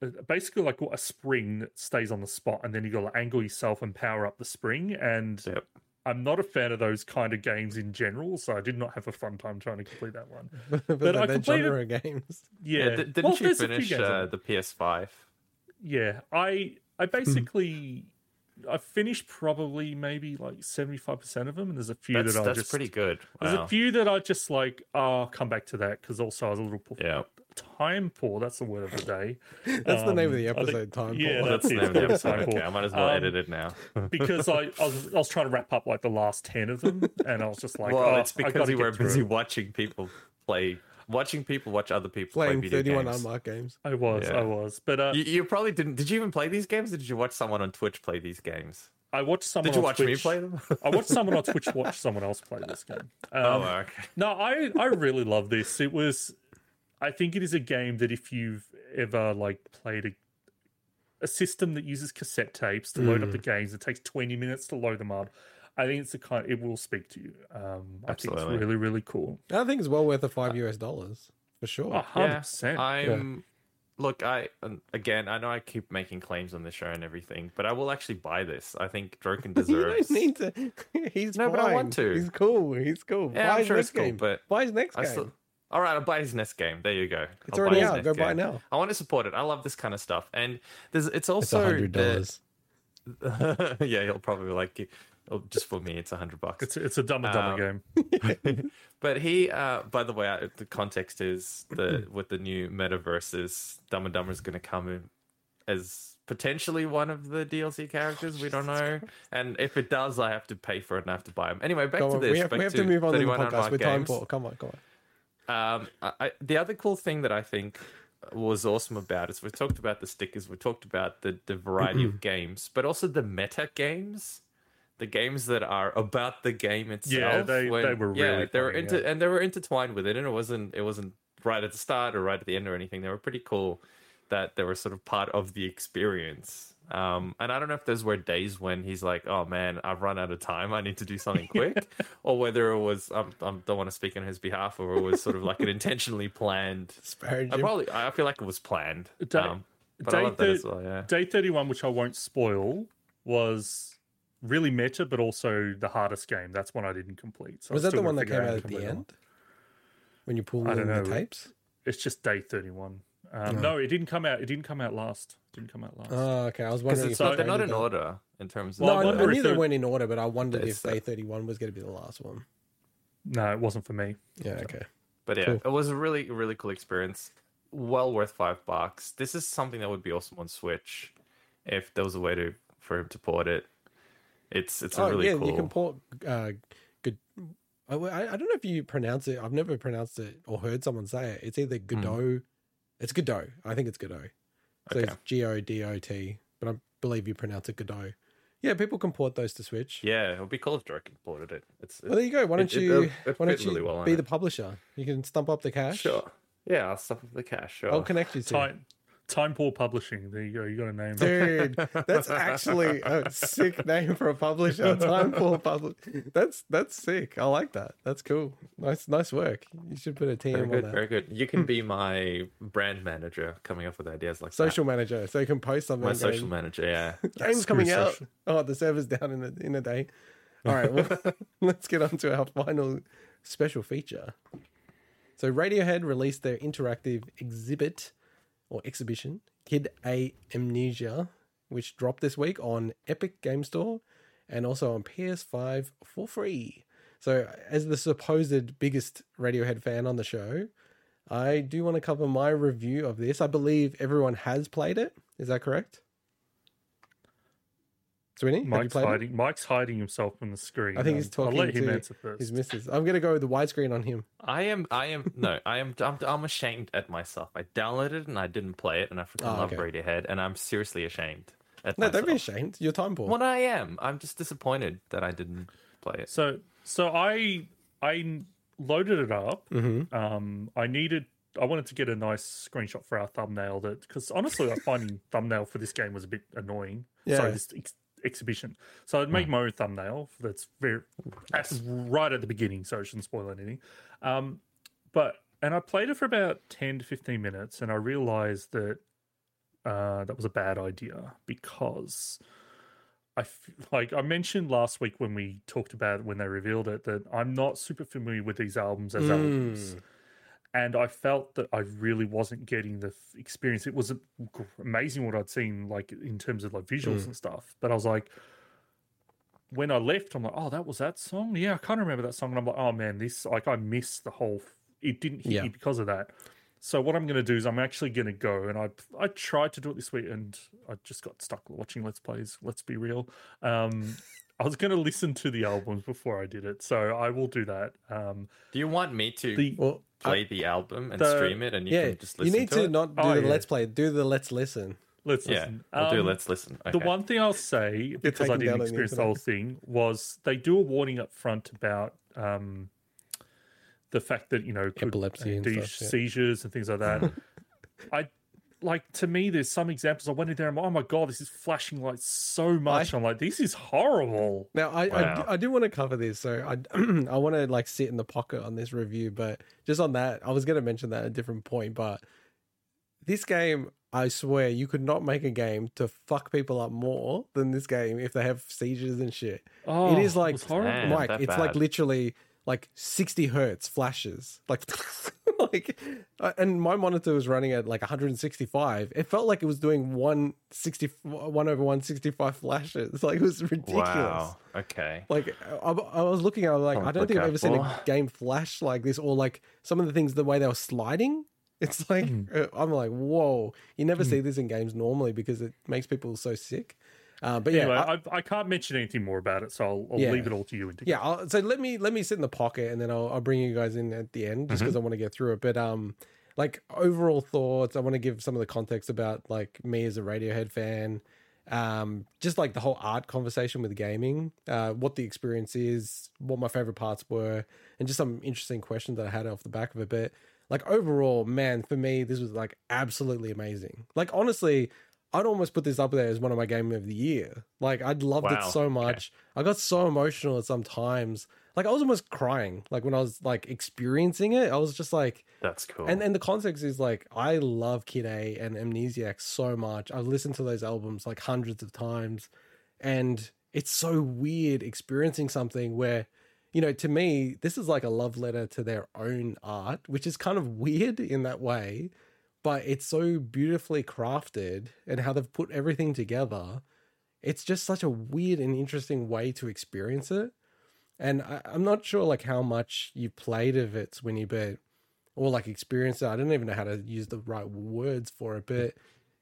a basically like a spring that stays on the spot, and then you got to angle yourself and power up the spring. And Yep. I'm not a fan of those kind of games in general, so I did not have a fun time trying to complete that one. but, But they're, I they're completed- genre games. Yeah, Yeah. d- didn't Well, you there's a few finish games uh, the PS5? Yeah, I I basically I finished probably maybe like seventy five percent of them, and there's a few That's, that I that's just pretty good. there's a few that I just like. Oh, I'll come back to that because also I was a little Yeah. Time poor. That's the word of the day. That's the name of the Um, I think- episode. Time. yeah, That's that's the name of the episode. time Okay, I might as well Um, edit it now. because I, I was I was trying to wrap up like the last ten of them, and I was just like, well, oh, it's because gotta you were busy it. watching people play, watching people watch other people playing play video 31 games. unmarked games. I was, Yeah. I was, but uh, You, you probably didn't. Did you even play these games? Or did you watch someone on Twitch play these games? I watched someone. Did you on watch Twitch, me play them? I watched someone on Twitch watch someone else play this game. Um, oh, okay. No, I I really love this. It was I think it is a game that if you've ever like played a a system that uses cassette tapes to load up Mm. the games, it takes 20 minutes to load them up. I think it's the kind it will speak to you. Um I think it's really, really cool. I think it's well worth the five US dollars for sure. A hundred Yeah, percent. I'm. Look, I again, I know I keep making claims on the show and everything, but I will actually buy this. I think Droqen you deserves. don't need to. He's No, fine. but I want to. He's cool. He's cool. Yeah, buy I'm his sure next it's cool, game. but buy his next I game. Still, all right, I'll buy his next game. There you go. it's I'll already buy out. next Go buy now. I want to support it. I love this kind of stuff, and there's it's It's also hundred dollars. yeah, he'll probably like it. Oh, just for me, it's a hundred bucks. It's it's a dumb and dumber Um, game. But he, uh, by the way, the context is the with the new MultiVersus, Dumb and Dumber is going to come in as potentially one of the DLC characters. We don't know, and if it does, I have to pay for it and I have to buy them. Anyway, back Come to on, this. we have, we have to move on to the podcast Unmarked with time, Games. Come on, come on. Um, I, the other cool thing that I think was awesome about is we talked about the stickers, we talked about the, the variety of games, but also the meta games, the games that are about the game itself. Yeah, they- they were yeah, really they were funny, inter- yeah. and they were intertwined with it, and it wasn't it wasn't right at the start or right at the end or anything. They were pretty cool that they were sort of part of the experience. Um, and I don't know if those were days when he's like, "Oh man, I've run out of time. I need to do something quick," or whether it was um, I don't want to speak on his behalf, or it was sort of like an intentionally planned. Disparage I probably I feel like it was planned. Day- Um, but I day love that as thir- well. Yeah. Day 31, which I won't spoil, was really meta, but also the hardest game. That's one I didn't complete. So Was that the one that came out at the complete that end? When you pull I in don't the tapes? It's just day 31. Um, Yeah. No, it didn't come out. It didn't come out last. It didn't come out last. Oh, okay. I was wondering it's if not, they're not in that. order in terms of. Well, No, I I, wonder I if knew they they're- weren't in order, but I wondered if the- day 31 was going to be the last one. no, it wasn't for me. Yeah, okay. But yeah, Cool. it was a really, really cool experience. Well worth five bucks. This is something that would be awesome on Switch if there was a way to for him to port it. It's it's a Oh, really yeah, cool. you can port uh, good. I, I I don't know if you pronounce it. I've never pronounced it or heard someone say it. It's either Godot. It's Godot. I think it's Godot. So Okay. it's G O D O T, but I believe you pronounce it Godot. Yeah, people can port those to Switch. Yeah, it would be cool if Drake ported it. It's, Well, there you go. Why don't it- it- you? it why don't you really well on be it. the publisher? You can stump up the cash. sure. Yeah, I'll stuff with the cash. Sure. I'll connect you to. Time, Time Poor Publishing. There you go. You got a name. Dude, that's actually a sick name for a publisher. Time for public. That's that's sick. I like that. That's cool. Nice nice work. You should put a Very TM on good, that. very good. You can be my brand manager, coming up with ideas like Social manager, so you can post something. My and social manager, yeah. Game's Screw coming out. social. Oh, the server's down in a in a day. All right, well, let's get on to our final special feature. So Radiohead released their interactive exhibit or exhibition, Kid A Mnesia, which dropped this week on Epic Game Store and also on PS5 for free. So, as the supposed biggest Radiohead fan on the show, I do want to cover my review of this. I believe everyone has played it. Is that correct? Sweeney, have you Mike's played it? hiding. Mike's hiding himself from the screen. I think he's Um, talking I'll let him to answer first. his missus. I'm going to go with the widescreen on him. I am, I am, no, I am, I'm, I'm ashamed at myself. I downloaded it and I didn't play it, and I freaking Oh, love okay. Radiohead, and I'm seriously ashamed at No, myself. don't be ashamed. Your time poor. What I am, I'm just disappointed that I didn't play it. So so I I loaded it up. Mm-hmm. Um, I needed I wanted to get a nice screenshot for our thumbnail that because honestly, like finding thumbnail for this game was a bit annoying. Yeah. Sorry, this ex- exhibition. So I'd make my own thumbnail that's very that's right at the beginning, so it shouldn't spoil anything. Um, but and I played it for about ten to fifteen minutes, and I realized that uh, that was a bad idea because. I f- like I mentioned last week when we talked about when they revealed it that I'm not super familiar with these albums as albums, and I felt that I really wasn't getting the f- experience. It was amazing what I'd seen, like in terms of like visuals and stuff. But I was like, when I left, I'm like, oh, that was that song. Yeah, I can't remember that song, and I'm like, oh man, this like I missed the whole. f- It didn't hit Yeah. me because of that. So what I'm going to do is I'm actually going to go and I I tried to do it this week and I just got stuck watching Let's Plays. Let's be real. Um, I was going to listen to the albums before I did it, so I will do that. Um, Do you want me to the Well, I- play the album and the- stream it, and you yeah, can just listen? you listen need to, to, it? not do Oh, the yeah. let's play. Do the let's listen. let's Yeah, listen. I'll do. Um, Let's listen. The one thing I'll say because I didn't on the experience the whole thing was they do a warning up front about um, the fact that you know could Epilepsy and induce stuff, yeah. seizures and things like that. I like to me. There's some examples. I went in there. And I'm like, oh my god, this is flashing lights so much. I'm like, this is horrible. Now, I, I, Wow. do- I do want to cover this, so I, I want to like sit in the pocket on this review. But just on that, I was going to mention that at a different point. But this game, I swear, you could not make a game to fuck people up more than this game if they have seizures and shit. Oh, it is like was horrible. Man, Mike, that it's like literally like 60 hertz flashes, like like, uh, and my monitor was running at like 165. It felt like it was doing 160, one over 165 flashes. Like it was ridiculous. Wow. Okay. Like I, I was looking, I was like, I don't think I've ever seen a game flash like this, or like some of the things the way they were sliding. It's like Hmm. uh, I'm like, whoa! You never see this in games normally because it makes people so sick. Uh, but yeah, Anyway, I- I, I can't mention anything more about it, so I'll, I'll Yeah. leave it all to you. yeah. I'll, so let me let me sit in the pocket, and then I'll, I'll bring you guys in at the end, just because I want to get through it. But um, like overall thoughts, I want to give some of the context about like me as a Radiohead fan, um, just like the whole art conversation with gaming, uh, what the experience is, what my favorite parts were, and just some interesting questions that I had off the back of it. But like overall, man, for me, this was like absolutely amazing. Like honestly, I'd almost put this up there as one of my game of the year. Like I'd loved Wow, it so okay. much. I got so emotional at some times. Like I was almost crying. Like when I was like experiencing it, I was just like, That's cool. and and the context is like I love Kid A and Amnesiac so much. I've listened to those albums like hundreds of times, and it's so weird experiencing something where, you know, to me this is like a love letter to their own art, which is kind of weird in that way, but it's so beautifully crafted and how they've put everything together. It's just such a weird and interesting way to experience it. And I, I'm not sure like how much you played of it, Winnie, but or like experienced it. I don't even know how to use the right words for it, but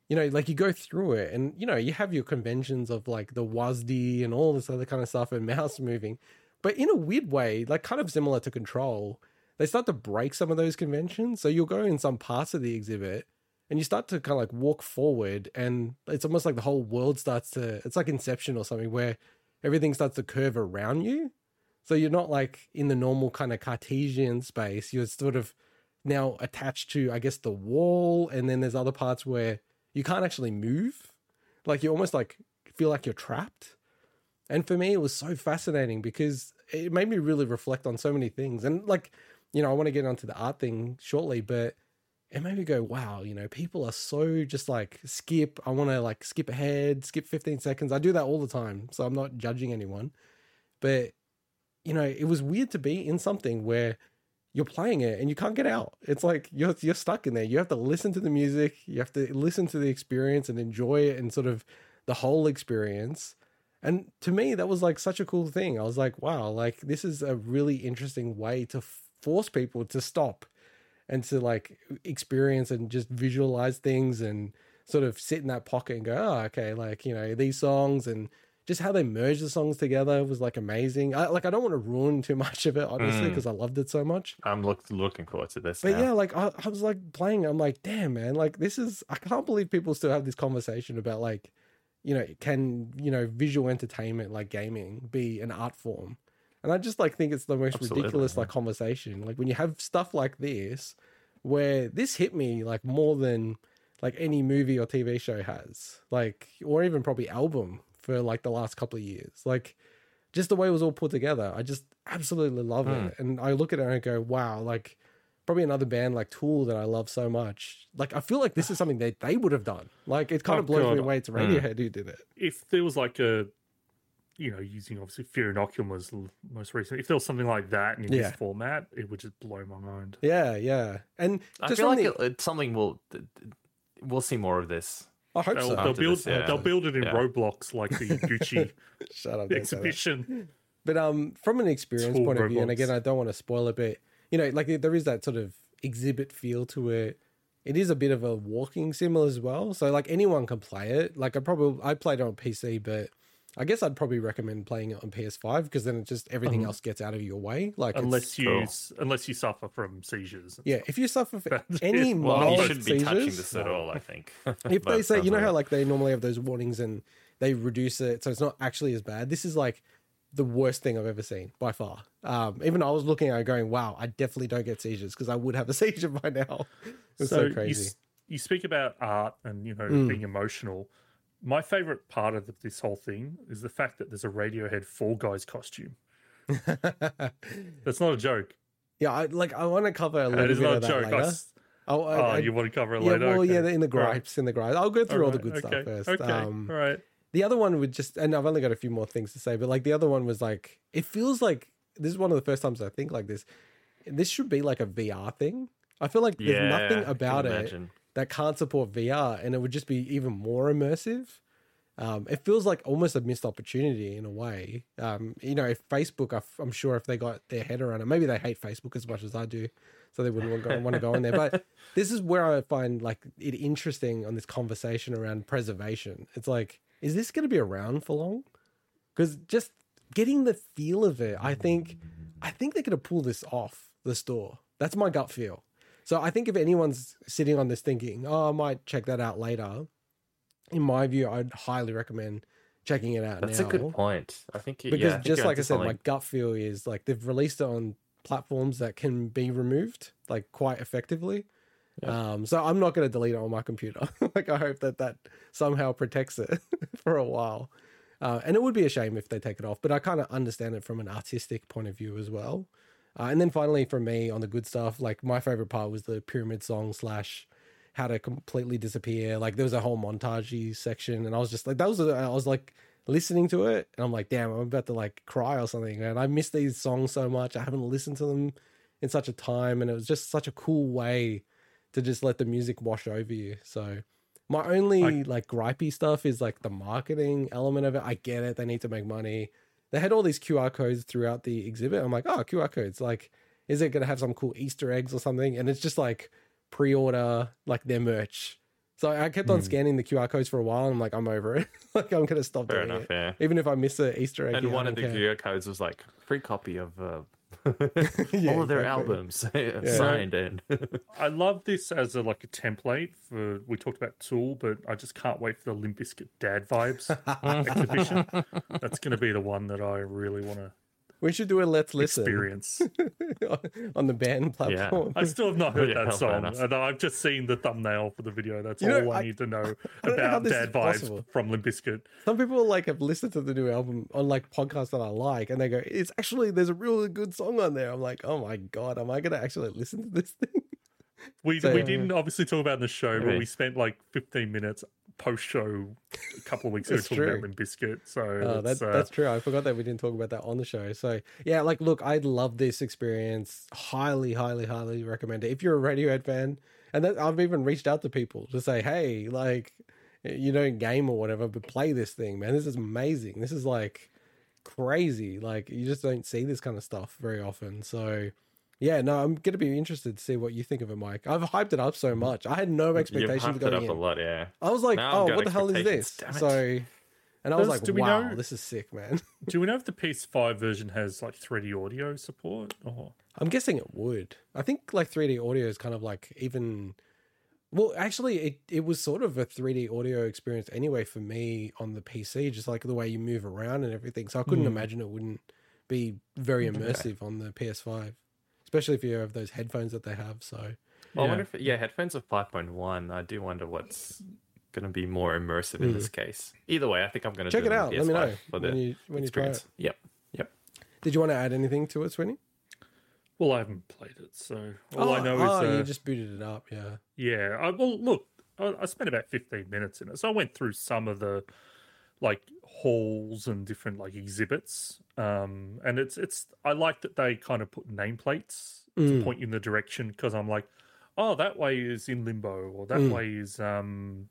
you know, like you go through it and you know, you have your conventions of like the WASD and all this other kind of stuff and mouse moving. But in a weird way, like kind of similar to control, they start to break some of those conventions. So you'll go in some parts of the exhibit and you start to kind of like walk forward and it's almost like the whole world starts to it's like inception or something where everything starts to curve around you. So you're not like in the normal kind of Cartesian space. You're sort of now attached to, I guess, the wall. And then there's other parts where you can't actually move. Like you almost like feel like you're trapped. And for me, it was so fascinating because it made me really reflect on so many things. And like, you know, I want to get onto the art thing shortly, but it made me go, wow, you know, people are so just like skip. I want to like skip ahead, skip 15 seconds. I do that all the time. So I'm not judging anyone. But, you know, it was weird to be in something where you're playing it and you can't get out. It's like you're you're stuck in there. You have to listen to the music, you have to listen to the experience and enjoy it and sort of the whole experience. And to me, that was like such a cool thing. I was like, wow, like this is a really interesting way to force people to stop and to like experience and just visualize things and sort of sit in that pocket and go, oh, okay, like, you know, these songs and just how they merged the songs together was like amazing. I, like, I don't want to ruin too much of it, honestly, Mm. because I loved it so much. I'm look, looking forward to this. But now. yeah, like I, I was like playing. I'm like, damn, man, like this is. I can't believe people still have this conversation about like, you know, can you know visual entertainment like gaming be an art form? And I just like think it's the most Absolutely, ridiculous yeah. like conversation. Like when you have stuff like this, where this hit me like more than like any movie or TV show has, like or even probably album for like the last couple of years. Like just the way it was all put together, I just absolutely love Hmm. it. And I look at it and I go, wow, like probably another band like Tool that I love so much. Like I feel like this is something that they would have done. Like it kind Oh, of blows me away. It's Radiohead who did it. if there was like a you know using obviously fear inoculum was most recent if there was something like that in Yeah. this format it would just blow my mind Yeah, yeah. And I just feel like the, it, it's something we'll we'll see more of this. I hope they'll, so. they'll build this, yeah. they'll build it in Yeah. roblox like the gucci Shut up. don't say that. exhibition But um, from an experience Tool point of view, and again, I don't want to spoil it, but you know, like there is that sort of exhibit feel to it. It is a bit of a walking sim as well, so like anyone can play it. Like I probably I played it on PC, but I guess I'd probably recommend playing it on PS5 because then it just everything else gets out of your way. Like unless you cool. unless you suffer from seizures yeah, if you suffer from That's any it. Well, mild you shouldn't be touching this at all. I think. if they say, you know how like they normally have those warnings and they reduce it, so it's not actually as bad. This is like the worst thing I've ever seen by far. Um, even I was looking at it going, wow, I definitely don't get seizures because I would have a seizure by now. It's so, you, crazy. s- you speak about art and you know Mm. being emotional my favorite part of this whole thing is the fact that there's a radiohead fall guys costume that's not a joke yeah, I like. I want to cover a little that is bit not a of that joke later. s- Oh, I, oh I- you want to cover it yeah, later well, yeah, in the All right. gripes, in the gripes. I'll go through all, the good okay, stuff first. okay Um, all right The other one would just, and I've only got a few more things to say, but like the other one was like, it feels like this is one of the first times I think like this. This should be like a VR thing. I feel like there's Yeah, nothing about it imagine. That can't support VR, and it would just be even more immersive. Um, it feels like almost a missed opportunity in a way. Um, you know, if Facebook, I'm sure if they got their head around it, maybe they hate Facebook as much as I do, so they wouldn't want to go, want to go in there. But this is where I find like it interesting on this conversation around preservation. It's like, is this going to be around for long? Because just getting the feel of it, I think, I think they're going to pull this off the store. That's my gut feel. So I think if anyone's sitting on this thinking, oh, I might check that out later, in my view, I'd highly recommend checking it out That's now. a good point. I think you- Because yeah, just like I said, my gut feel is like they've released it on platforms that can be removed like quite effectively. Um, so I'm not going to delete it on my computer. like I hope that that somehow protects it for a while. Uh, and it would be a shame if they take it off, but I kind of understand it from an artistic point of view as well. Uh, and then finally, for me, on the good stuff, like my favorite part was the pyramid song slash how to completely disappear. Like there was a whole montagey section, and I was just like, that was I was like listening to it, and I'm like, damn, I'm about to like cry or something. And I miss these songs so much. I haven't listened to them in such a time, and it was just such a cool way to just let the music wash over you. So my only I- like gripey stuff is like the marketing element of it. I get it; they need to make money. They had all these QR codes throughout the exhibit. I'm like, oh, QR codes. Like, is it going to have some cool Easter eggs or something? And it's just like pre-order like their merch. So I kept on Hmm. scanning the QR codes for a while, and I'm like, I'm over it. like, I'm going to stop Fair doing enough, it, yeah. even if I miss an Easter egg. And one of the care. QR codes was like free copy of uh, Yeah, all of their exactly. albums uh, signed and I love this as a like a template for we talked about Tool, but I just can't wait for the Limp Bizkit Dad Vibes exhibition. That's going to be the one that I really want to We should do a let's listen experience. on the band platform. I still have not heard Yeah, that song, and I've just seen the thumbnail for the video. That's You know, all I, I- need to know I don't know about this Dad Vibes possible. from Limp Bizkit. Some people like have listened to the new album on like podcasts that I like, and they go, "It's actually there's a really good song on there." I'm like, "Oh my god, am I gonna actually listen to this thing?" We So- we didn't obviously talk about it in the show, but we spent like 15 minutes post show a couple of weeks ago talking true. about Limp Bizkit. So Oh, that, uh, that's true. I forgot that we didn't talk about that on the show. So yeah, like, look, I love this experience. Highly, highly, highly recommend it. If you're a Radiohead fan, and that, I've even reached out to people to say, hey, like, you don't game or whatever, but play this thing, man. This is amazing. This is like crazy. Like, you just don't see this kind of stuff very often. So. Yeah, no, I'm gonna be interested to see what you think of it, Mike. I've hyped it up so much. I had no expectations you've expectations hyped it up in. a lot, yeah. I was like, Now I've "Oh, got what the hell is expectations, this?" damn. So, and I was Does- like, do we "Wow, know- this is sick, man." Do we know if the PS5 version has like 3D audio support? Or I'm guessing it would. I think like 3D audio is kind of like even. Well, actually, it it was sort of a 3D audio experience anyway for me on the PC, just like the way you move around and everything. So I couldn't Hmm. imagine it wouldn't be very immersive on the PS5, especially if you have those headphones that they have. So Well, Yeah. I wonder if yeah, headphones are five point one. I do wonder what's going to be more immersive in this case. Either way, I think I'm going to check it out. Let me know for the when you when you try experience. it. Yep, yep. Did you want to add anything to it, Swinny? well, I haven't played it, so all I know oh, is uh, you just booted it up. Yeah. yeah. I, well, look, I, I spent about 15 minutes in it, so I went through some of the like halls and different like exhibits. Um, and it's it's I like that they kind of put nameplates to Mm. point you in the direction because I'm like, oh, that way is in limbo, or that Mm. way is um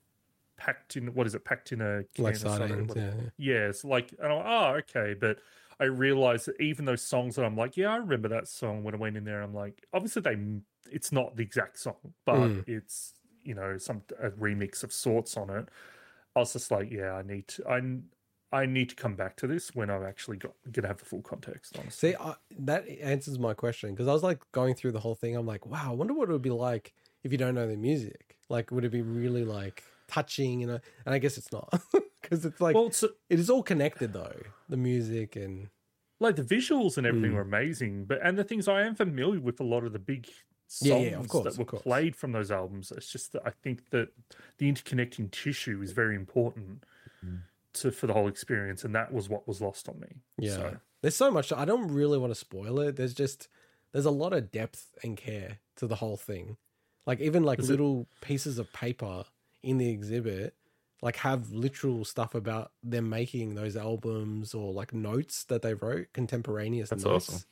packed in what is it packed in a can Like or something, sardines. Yeah. Yeah, it's like, and I'm, oh, okay. But I realized that even those songs that I'm like, yeah, I remember that song when I went in there. I'm like, obviously they, it's not the exact song, but Mm. it's you know some a remix of sorts on it. I was just like, yeah, I need to, I, I need to come back to this when I've actually got gonna have the full context. Honestly, See, I, that answers my question because I was like going through the whole thing. I'm like, wow, I wonder what it would be like if you don't know the music. Like, would it be really like touching? You know, and I guess it's not because it's like well, it's it is all connected though. The music and like the visuals and everything Mm. were amazing, but and the things I am familiar with a lot of the big songs Yeah, yeah, of course, that were played from those albums. It's just that I think that the interconnecting tissue is very important Mm. to for the whole experience, and that was what was lost on me. yeah, So, there's so much. I don't really want to spoil it. There's just there's a lot of depth and care to the whole thing. Like even like Is it- little pieces of paper in the exhibit like have literal stuff about them making those albums or like notes that they wrote contemporaneous That's notes. awesome.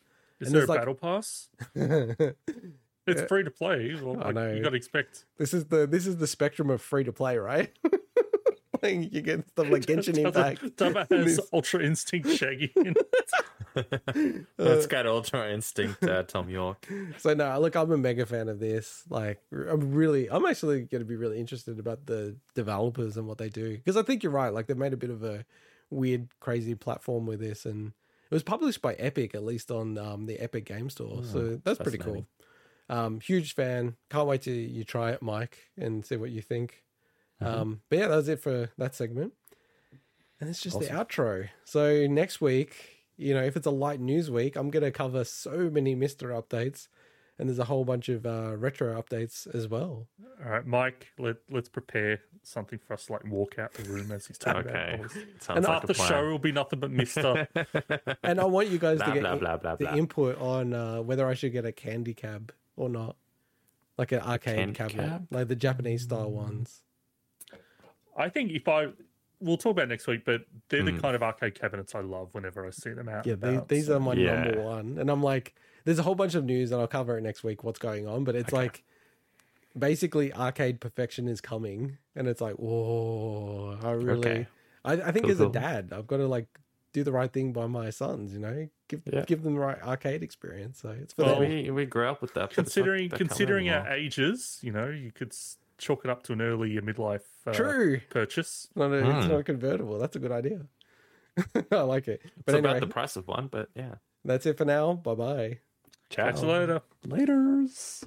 is And there a like- battle pass? this It's free to play. Well, I like, know. you got to expect. This is the this is the spectrum of free to play, right? like you get stuff like Genshin Impact. Dubba has Ultra Instinct Shaggy. in it. That's got Ultra Instinct, uh, Thom Yorke. So no, look, I'm a mega fan of this. Like, I'm really, I'm actually going to be really interested about the developers and what they do because I think you're right. Like, they've made a bit of a weird, crazy platform with this, and it was published by Epic, at least on um, the Epic Game Store. so that's pretty cool. Fascinating. Um, huge fan. Can't wait to you try it, Mike, and see what you think. Uh-huh. Um, but yeah, that was it for that segment. And it's just the outro. So next week, you know, if it's a light news week, I'm going to cover so many MiSTer updates. and there's a whole bunch of uh, retro updates as well. All right, Mike, let, let's prepare something for us to like walk out the room as he's talking Okay. about all this. Sounds And like Half a the plan. show will be nothing but MiSTer. And I want you guys Blah, to get blah, in- blah, blah, the blah. input on uh, whether I should get a candy cab or not, like an arcade Candy cabinet, cab? like the Japanese style ones. I think if I, we'll talk about it next week, but they're Hmm. the kind of arcade cabinets I love whenever I see them out. Yeah, and these, about, these so- are my Yeah. number one. And I'm like, there's a whole bunch of news, and I'll cover it next week. What's going on? But it's Okay. like, basically, arcade perfection is coming, and it's like, whoa, I really, Okay. I, I think Cool, as a dad, I've got to like do the right thing by my sons. You know, give Yeah. give them the right arcade experience. So it's for Well, them. we we grew up with that. but it's not- considering considering our ages, you know, you could chalk it up to an early midlife uh, True. purchase. Not a, It's Hmm. not a convertible. That's a good idea. I like it. It's But anyway, about the price of one, but yeah. that's it for now. Bye bye. Ciao. Catch you later. Laters.